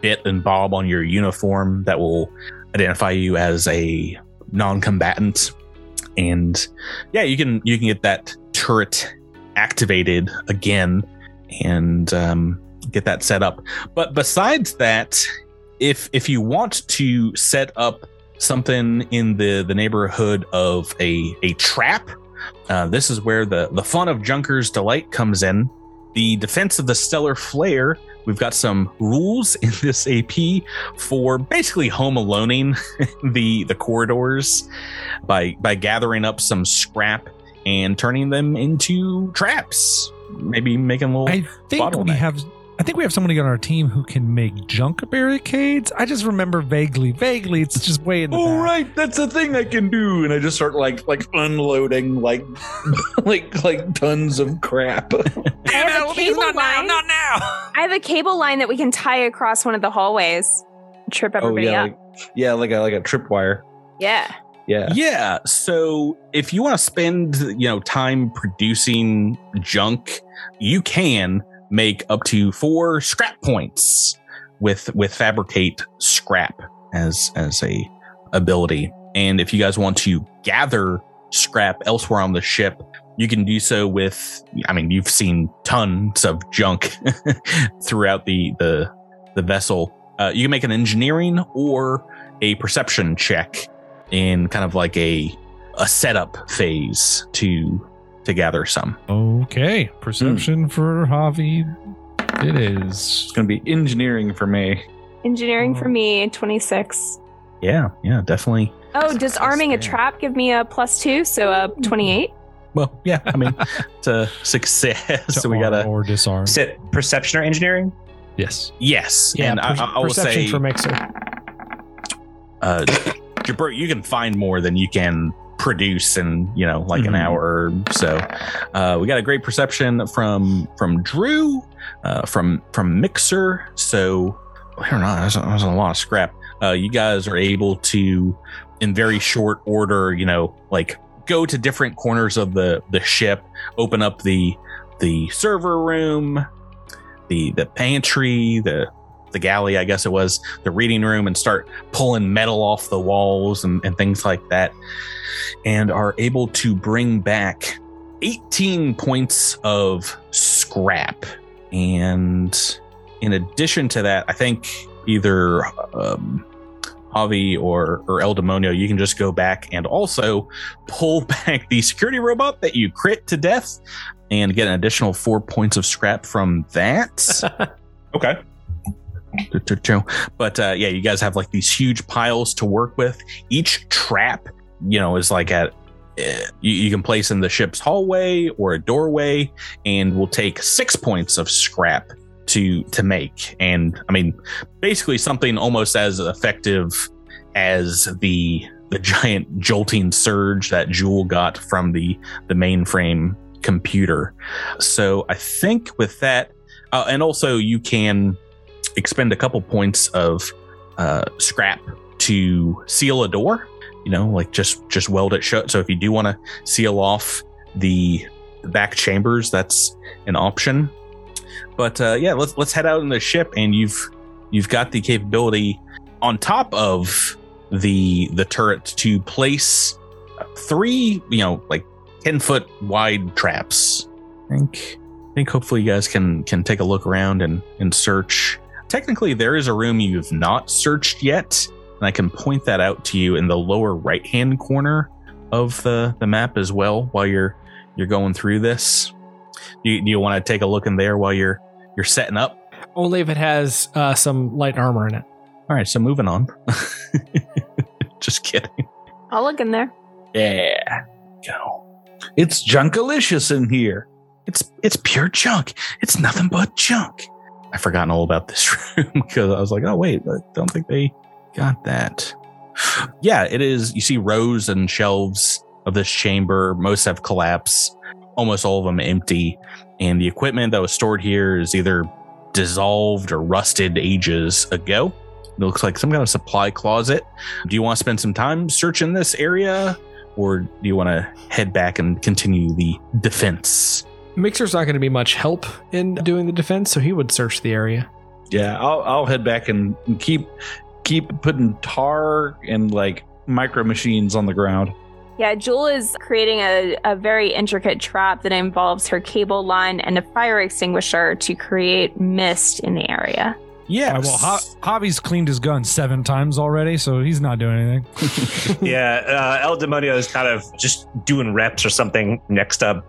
bit and bob on your uniform that will identify you as a non-combatant. And yeah you can you can get that turret activated again and um, get that set up. But besides that if if you want to set up something in the the neighborhood of a a trap uh, this is where the the fun of junker's delight comes in. The defense of the stellar flare we've got some rules in this ap for basically home aloneing [laughs] the the corridors by by gathering up some scrap and turning them into traps maybe making a little I think we have. I think we have somebody on our team who can make junk barricades. I just remember vaguely, vaguely. It's just way in the Oh back. right, that's a thing I can do, and I just start like like unloading like [laughs] like like tons of crap. [laughs] I have a cable line. now. I have a cable line that we can tie across one of the hallways. Trip oh everybody yeah, up. like, yeah, like a like a tripwire. yeah. Yeah. Yeah. So if you want to spend, you know, time producing junk, you can make up to four scrap points with with fabricate scrap as as a ability. And if you guys want to gather scrap elsewhere on the ship, you can do so with I mean, you've seen tons of junk [laughs] throughout the the the vessel. Uh, you can make an engineering or a perception check in kind of like a a setup phase to to gather some. Okay, perception hmm. for Javi. It is. It's gonna be engineering for me. Engineering for hmm. me, 26. Yeah, yeah, definitely. Oh, does arming a trap give me a plus two? So a hmm. 28? Well, yeah, I mean, [laughs] it's a success. to so we gotta or disarm. Sit perception or engineering? Yes. yes, Yeah, and per- I, I will perception say, for mixer. uh, Jabert, you can find more than you can produce in you know like an Mhm. hour or so. Uh, we got a great perception from from Drew, uh, from from Mixer. So I don't know. There's a, a lot of scrap. Uh, you guys are able to, in very short order, you know, like go to different corners of the the ship, open up the the server room, the the pantry, the the galley, I guess it was, the reading room, and start pulling metal off the walls and, and things like that, and are able to bring back 18 points of scrap. And in addition to that, I think either um, Javi or or El Demonio, you can just go back and also pull [laughs] back the security robot that you crit to death and get an additional four points of scrap from that. [laughs] Okay. But uh, yeah, you guys have like these huge piles to work with. Each trap, you know, is like at uh, you, you can place in the ship's hallway or a doorway, and will take six points of scrap to to make. And I mean, basically something almost as effective as the the giant jolting surge that Jewel got from the the mainframe computer. So I think with that, uh, and also you can expend a couple points of uh, scrap to seal a door. You know, like just just weld it shut. So if you do want to seal off the, the back chambers, that's an option. But uh, yeah, let's let's head out in the ship, and you've you've got the capability on top of the the turret to place three, you know, like ten foot wide traps. I think I think hopefully you guys can can take a look around and and search. Technically, there is a room you've not searched yet, and I can point that out to you in the lower right hand corner of the the map as well. While you're you're going through this, do you, do you want to take a look in there while you're you're setting up? Only if it has uh, some light armor in it. All right, so moving on. [laughs] Just kidding. I'll look in there. Yeah. Go. It's junkalicious in here. It's it's pure junk. It's nothing but junk. I've forgotten all about this [laughs] room [laughs] because I was like, oh wait, I don't think they got that. [sighs] Yeah, it is. You see rows and shelves of this chamber. Most have collapsed. Almost all of them empty. And the equipment that was stored here is either dissolved or rusted ages ago. It looks like some kind of supply closet. Do you want to spend some time searching this area? Or do you want to head back and continue the defense? Mixer's not going to be much help in doing the defense, so he would search the area. Yeah, I'll I'll head back and and keep keep putting tar and like micro machines on the ground. Yeah, Jewel is creating a, a very intricate trap that involves her cable line and a fire extinguisher to create mist in the area. Yeah. Uh, well, Ho- Javi's cleaned his gun seven times already, so he's not doing anything. [laughs] yeah, uh, El Demonio is kind of just doing reps or something next to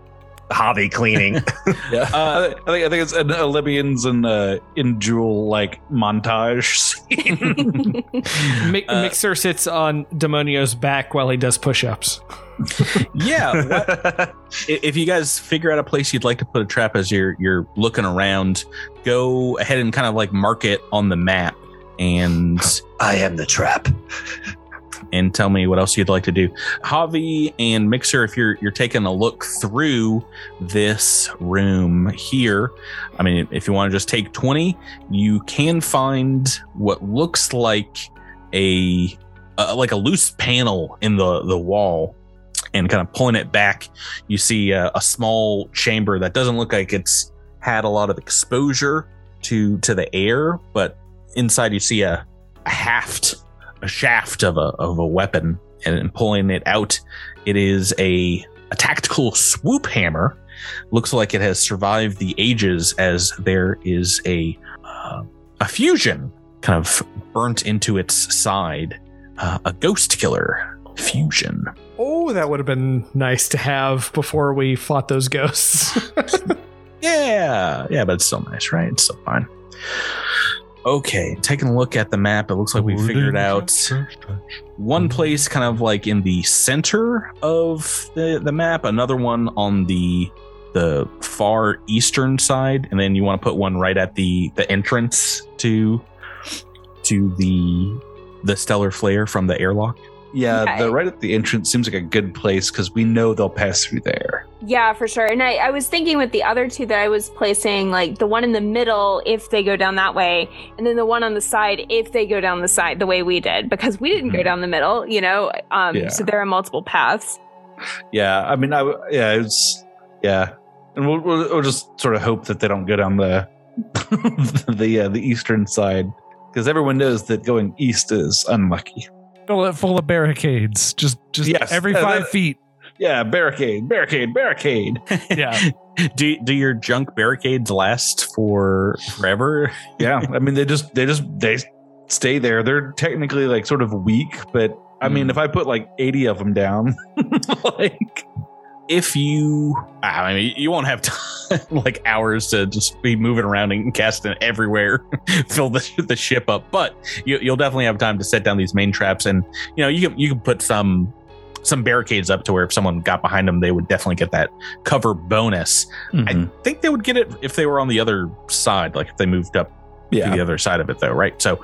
Javi cleaning. [laughs] Yeah, uh, I think I think it's an Olympians and uh, in Jewel like montage scene. [laughs] Mi- Uh, Mixer sits on Demonio's back while he does push-ups. [laughs] yeah. what- if you guys figure out a place you'd like to put a trap as you're you're looking around, go ahead and kind of like mark it on the map and I am the trap. And tell me what else you'd like to do. Javi and Mixer, if you're you're taking a look through this room here, I mean, if you want to just take 20, you can find what looks like a uh, like a loose panel in the the wall and kind of pulling it back you see a, a small chamber that doesn't look like it's had a lot of exposure to to the air but inside you see a, a haft a shaft of a of a weapon and, pulling it out it is a a tactical swoop hammer looks like it has survived the ages as there is a uh, a fusion kind of burnt into its side uh, a ghost killer fusion Oh, that would have been nice to have before we fought those ghosts. [laughs] Yeah, yeah, but it's still nice, right? It's still fine. Okay, taking a look at the map, it looks like we figured out one place kind of like in the center of the, the map, another one on the the far eastern side, and then you want to put one right at the the entrance to to the the stellar flare from the airlock. Yeah, Okay. the right at the entrance seems like a good place because we know they'll pass through there. Yeah, for sure. And I, I was thinking with the other two that I was placing, like the one in the middle, if they go down that way, and then the one on the side, if they go down the side, the way we did, because we didn't go Mhm. down the middle, you know. Um, Yeah. So there are multiple paths. Yeah, I mean, I yeah, it's yeah, and we'll, we'll, we'll just sort of hope that they don't go down the [laughs] the uh, the eastern side because everyone knows that going east is unlucky. Fill it full of barricades. Just just Yes, every uh, five that- feet. Yeah, barricade, barricade, barricade. [laughs] Yeah. do do your junk barricades last for forever? [laughs] Yeah, I mean they just they just they stay there. They're technically like sort of weak, but I mean, Hmm. if I put like 80 of them down, [laughs] like if you i mean you won't have time [laughs] like hours to just be moving around and casting everywhere [laughs] fill the, the ship up but you, you'll definitely have time to set down these main traps and you know you can you can put some some barricades up to where if someone got behind them they would definitely get that cover bonus. Mhm. i think they would get it if they were on the other side like if they moved up to the other side of it though right? So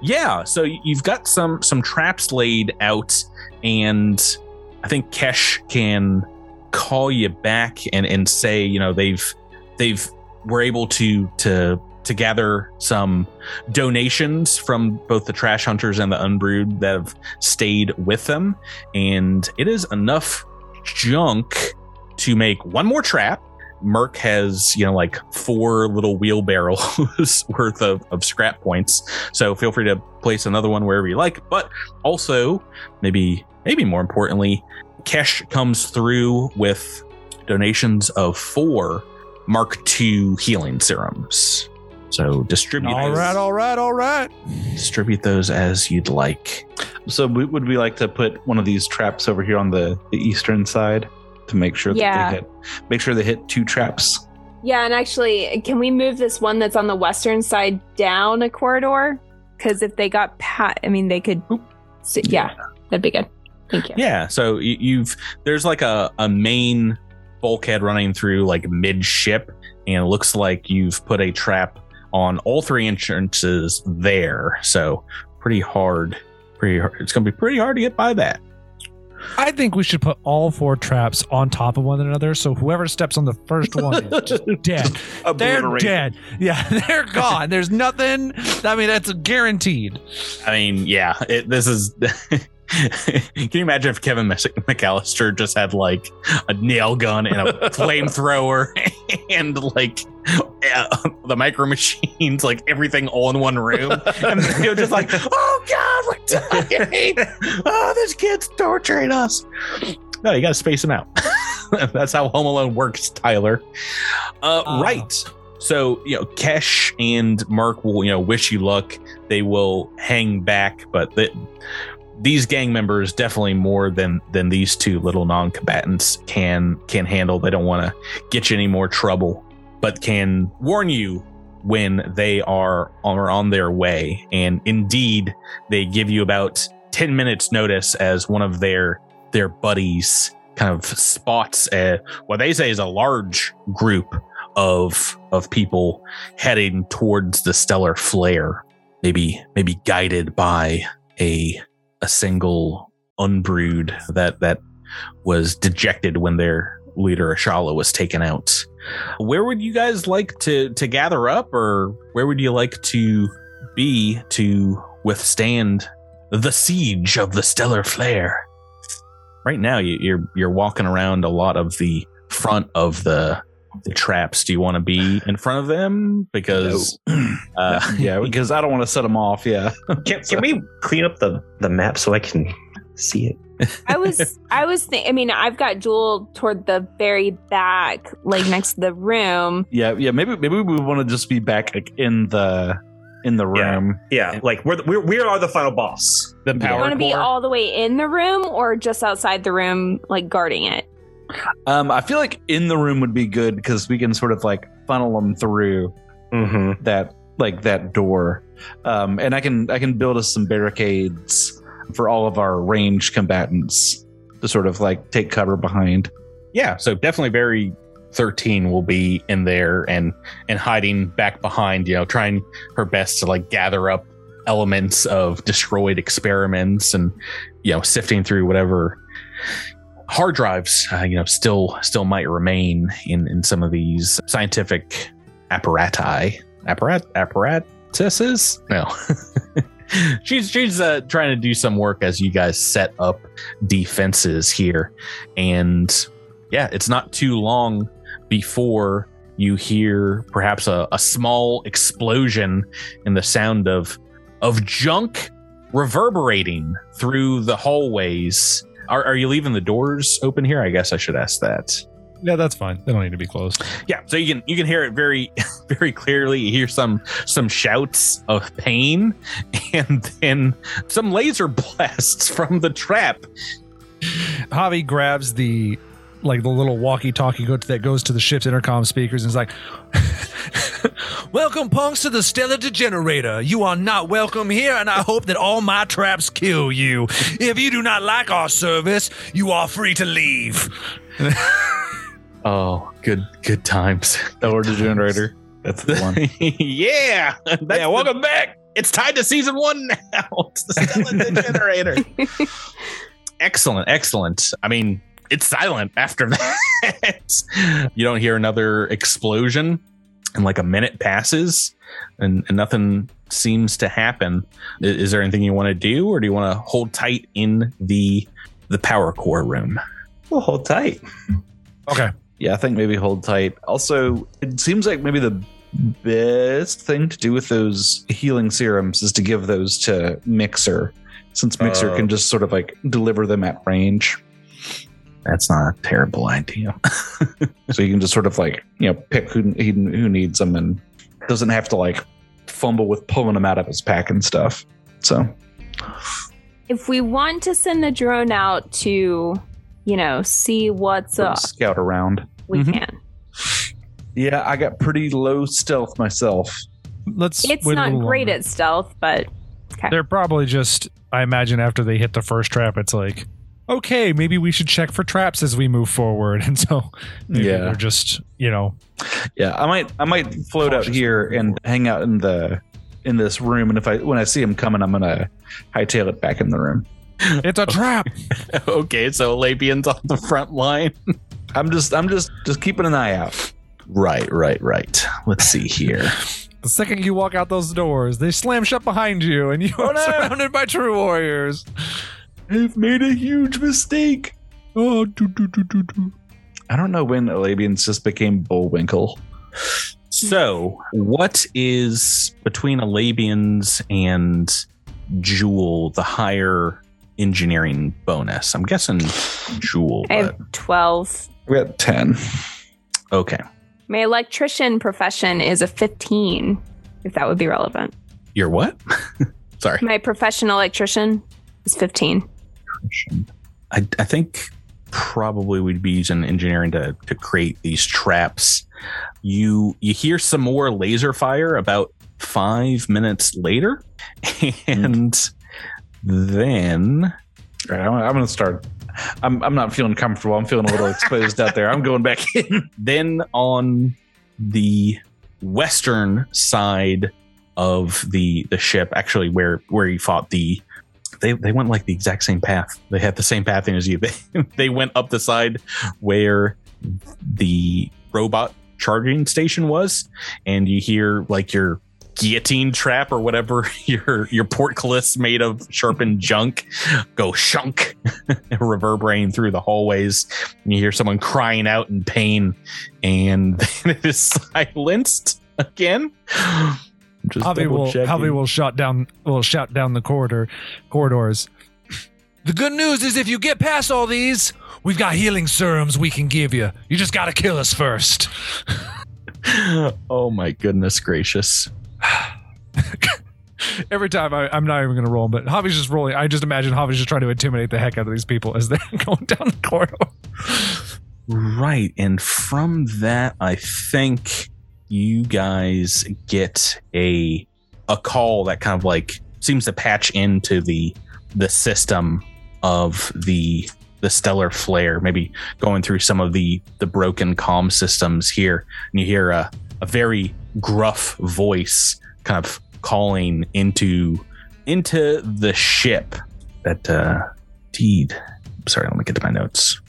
yeah so you've got some some traps laid out and i think kesh can call you back and and say you know they've they've were able to to to gather some donations from both the trash hunters and the unbrood that have stayed with them and it is enough junk to make one more trap Merc has, you know, like four little wheelbarrows [laughs] worth of, of scrap points. So feel free to place another one wherever you like. But also, maybe maybe more importantly, Kesh comes through with donations of four Mark II healing serums. So distribute All those, right, all right, all right. distribute those as you'd like. So we, would we like to put one of these traps over here on the, the eastern side to make sure that Yeah. they hit make sure they hit two traps? Yeah, and actually, can we move this one that's on the western side down a corridor? Because if they got pat, I mean, they could. So, yeah, that'd be good. Thank you. Yeah. So you've there's like a, a main bulkhead running through like midship, and it looks like you've put a trap on all three entrances there. So pretty hard. Pretty hard. It's gonna be pretty hard to get by that. I think we should put all four traps on top of one another, so whoever steps on the first one is [laughs] just dead. They're dead. Yeah, [laughs] they're gone. There's nothing. I mean, that's guaranteed. I mean, yeah. It, this is. [laughs] Can you imagine if Kevin McAllister just had like a nail gun and a [laughs] flamethrower and like uh, the micro machines, like everything all in one room, and you're just like, [laughs] "Oh God, we're dying! Oh, this kid's torturing us." No, you got to space them out. [laughs] That's how Home Alone works, Tyler. Uh, Ah. right. So you know, Kesh and Merc will you know wish you luck. They will hang back, but the, these gang members definitely more than than these two little non-combatants can can handle. They don't want to get you any more trouble, but can warn you when they are are on their way. And indeed, they give you about ten minutes notice as one of their their buddies kind of spots a, what they say is a large group of of people heading towards the stellar flare maybe maybe guided by a a single unbrood that that was dejected when their leader Ashala was taken out. Where would you guys like to to gather up or where would you like to be to withstand the siege of the stellar flare? Right now you, you're you're walking around a lot of the front of the the traps do you want to be in front of them because [clears throat] uh, [laughs] yeah, because I don't want to set them off. Yeah. [laughs] Can, can we clean up the, the map so I can see it? I was, I was think. I mean, I've got Jewel toward the very back, like next to the room. [laughs] Yeah, yeah. Maybe maybe we want to just be back like, in the in the room. Yeah, like we're, the- we're we are the final boss. the power. You want to be all the way in the room or just outside the room, like guarding it? Um, I feel like in the room would be good because we can sort of like funnel them through Mm-hmm. that like that door, um, and I can I can build us some barricades for all of our range combatants to sort of like take cover behind. yeah so definitely Vari 13 will be in there and and hiding back behind you know trying her best to like gather up elements of destroyed experiments and you know sifting through whatever hard drives uh, you know still still might remain in in some of these scientific apparati apparat apparatuses? No. [laughs] She's she's uh, trying to do some work as you guys set up defenses here. And yeah it's not too long before you hear perhaps a, a small explosion and the sound of of junk reverberating through the hallways are, are you leaving the doors open here i guess i should ask that Yeah, that's fine. They don't need to be closed. Yeah, so you can you can hear it very [laughs] very clearly. You hear some some shouts of pain, [laughs] and then some laser blasts [laughs] from the trap. Javi grabs the like the little walkie-talkie that goes to the ship's intercom speakers and is like, [laughs] Welcome, punks, to the Stellar Degenerator. You are not welcome here, and I hope that all my traps kill you. If you do not like our service, you are free to leave. [laughs] Oh, good good times. Or the generator. That's the one. [laughs] yeah, yeah. Welcome back. It's tied to season one now. It's the Stellar Degenerator. excellent, excellent. I mean, it's silent after [laughs] that. you don't hear another explosion, and like a minute passes, and, and nothing seems to happen. I- Is, there anything you want to do, or do you want to hold tight in the the power core room? We'll hold tight. "Okay, Yeah, I think maybe hold tight. Also, it seems like maybe the best thing to do with those healing serums is to give those to Mixer, since Mixer Oh. can just sort of like deliver them at range. That's not a terrible idea. [laughs] so you can just sort of like you know pick who who who needs them and doesn't have to like fumble with pulling them out of his pack and stuff. So If we want to send the drone out to, you know, see what's up, scout around. we Mhm. can. Yeah, I got pretty low stealth myself. let's." It's not great longer. at stealth, but okay. They're probably just. I imagine after they hit the first trap, it's like, okay, maybe we should check for traps as we move forward, [laughs] and so maybe Yeah. they're just you know Yeah, I might I might float out here moving and hang out in the in this room, and if I when I see him coming, I'm gonna hightail it back in the room. [laughs] it's a trap. [laughs] okay, so Labian's on the front line. I'm just I'm just just keeping an eye out. Right, right, right. Let's see here. The second you walk out those doors, they slam shut behind you, and you oh, are surrounded by true warriors. I've made a huge mistake. Oh, do, do, do, do, do. I don't know when Alabian just became Bullwinkle. So, what is between Alabians and Jewel the higher engineering bonus? I'm guessing Jewel, I but have 12. We got ten. okay. My electrician profession is a 15, if that would be relevant. You're what? [laughs] Sorry. My professional electrician is 15. I, I think probably we'd be using engineering to, to create these traps. You you hear some more laser fire about five minutes later, [laughs] hmm. and then All right, I'm, I'm gonna start. I'm I'm not feeling comfortable. I'm feeling a little exposed out there. I'm going back in. [laughs] then on the western side of the the ship, actually where where you fought the they they went like the exact same path. They had the same pathing as [laughs] you. They they went up the side where the robot charging station was, and you hear like your guillotine trap or whatever [laughs] your your portcullis made of sharpened junk go shunk [laughs] reverberating through the hallways and you hear someone crying out in pain and then it is silenced again just Javi will double-checking. Javi will shot down will shout down the corridor corridors. The good news is if you get past all these, we've got healing serums we can give you. You just gotta kill us first. [laughs] oh my goodness gracious [sighs] Every time I, I'm not even gonna roll, but Javi's just rolling. I just imagine Javi's just trying to intimidate the heck out of these people as they're [laughs] going down the corridor. right and from that i think you guys get a a call that kind of like seems to patch into the the system of the the stellar flare maybe going through some of the the broken comm systems here. And you hear a, a very gruff voice kind of calling into into the ship that uh deed sorry let me get to my notes.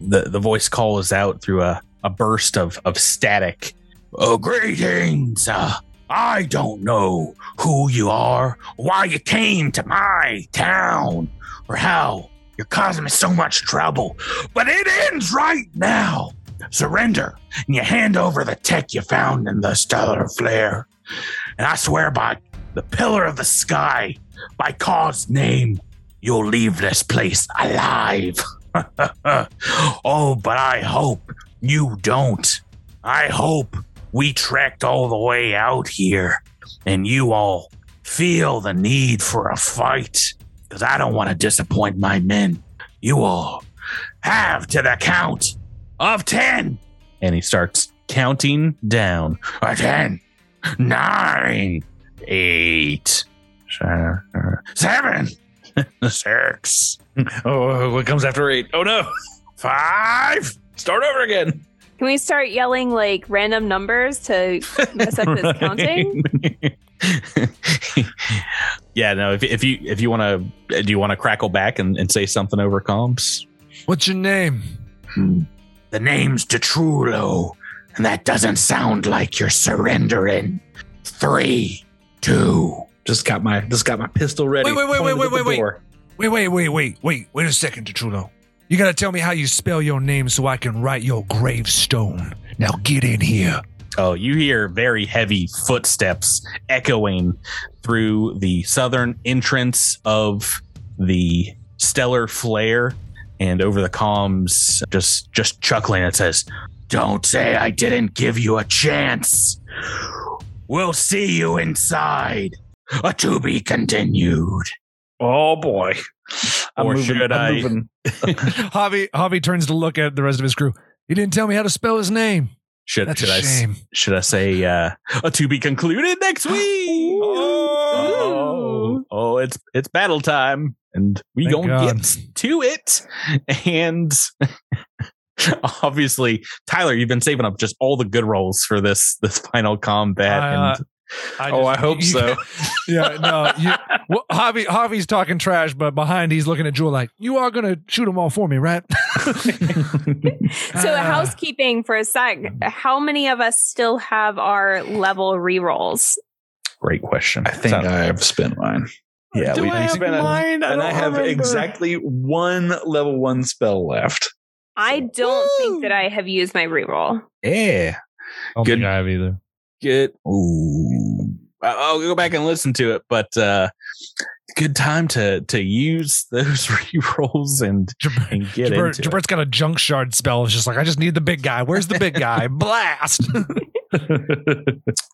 The the voice calls out through a, a burst of of static. Oh greetings. Uh, i don't know who you are why you came to my town. Or how you're causing me so much trouble. But it ends right now. Surrender and you hand over the tech you found in the stellar flare. And i swear by the pillar of the sky by Kaw's name you'll leave this place alive. [laughs] Oh, but I hope you don't. I hope we trekked all the way out here and you all feel the need for a fight because I don't want to disappoint my men. You all have to the count of 10. And he starts counting down. A 10, 9, 8, 7, [laughs] 6, Oh, what comes after eight? Oh no! 5, Start over again. Can we start yelling like random numbers to mess up his counting? [laughs] yeah, no. If, if you if you want to, do you want to crackle back and, and say something over comms? What's your name? Hmm. The name's Detrulo, and that doesn't sound like you're surrendering. 3, 2, Just got my just got my pistol ready. Wait, wait, wait, pointed wait, at wait, wait. Wait, wait, wait, wait, wait, wait a second, Detrulo. You gotta tell me how you spell your name so I can write your gravestone. Now get in here. Oh, you hear very heavy footsteps echoing through the southern entrance of the stellar flare, and over the comms, just just chuckling. It says, Don't say I didn't give you a chance. We'll see you inside. A to be continued. Oh boy! I'm Or moving, should I'm I- moving. [laughs] Javi, Javi turns to look at the rest of his crew. He didn't tell me how to spell his name. "Should That's should a I shame. should I say uh, a to be concluded next week?" Oh, oh, it's it's battle time, and we Thank gonna God. get to it. And [laughs] obviously, Tyler, you've been saving up just all the good rolls for this this final combat. Uh, and oh, I hope you- so. [laughs] Yeah, no. You, well, Javi, Javi's talking trash, but behind he's looking at Jewel like, "You are gonna shoot them all for me, right?" [laughs] So, Ah. housekeeping for a sec. How many of us still have our level rerolls? great question. I think I've spent mine. Yeah, Do we, I have spent mine? I and I have remember. exactly one level one spell left. I don't Woo! think that I have used my reroll. yeah, I don't Good. think I have either. Good. Ooh, I- I'll go back and listen to it, but uh, good time to to use [laughs] those rerolls and and get Jabert, into it. Jabert's got a junk shard spell. It's just like, I just need the big guy. Where's the big guy? [laughs] Blast.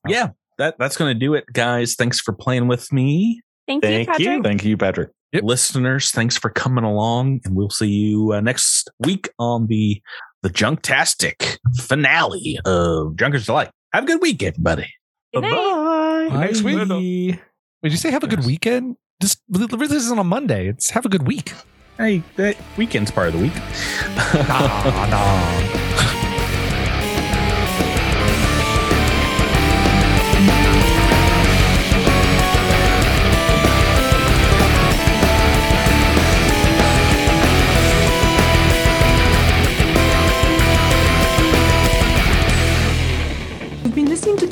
Yeah, that that's gonna do it, guys. Thanks for playing with me. Thank, you, Thank you. Patrick. Thank you, Patrick. Yep. listeners thanks for coming along and we'll see you uh, next week on the the junktastic finale of junkers delight have a good week everybody Good night. Next week. Bye. Did you say have a good weekend? Just this isn't on Monday. It's have a good week. hey that weekend's part of the week [laughs] ah, Nah, nah. [laughs]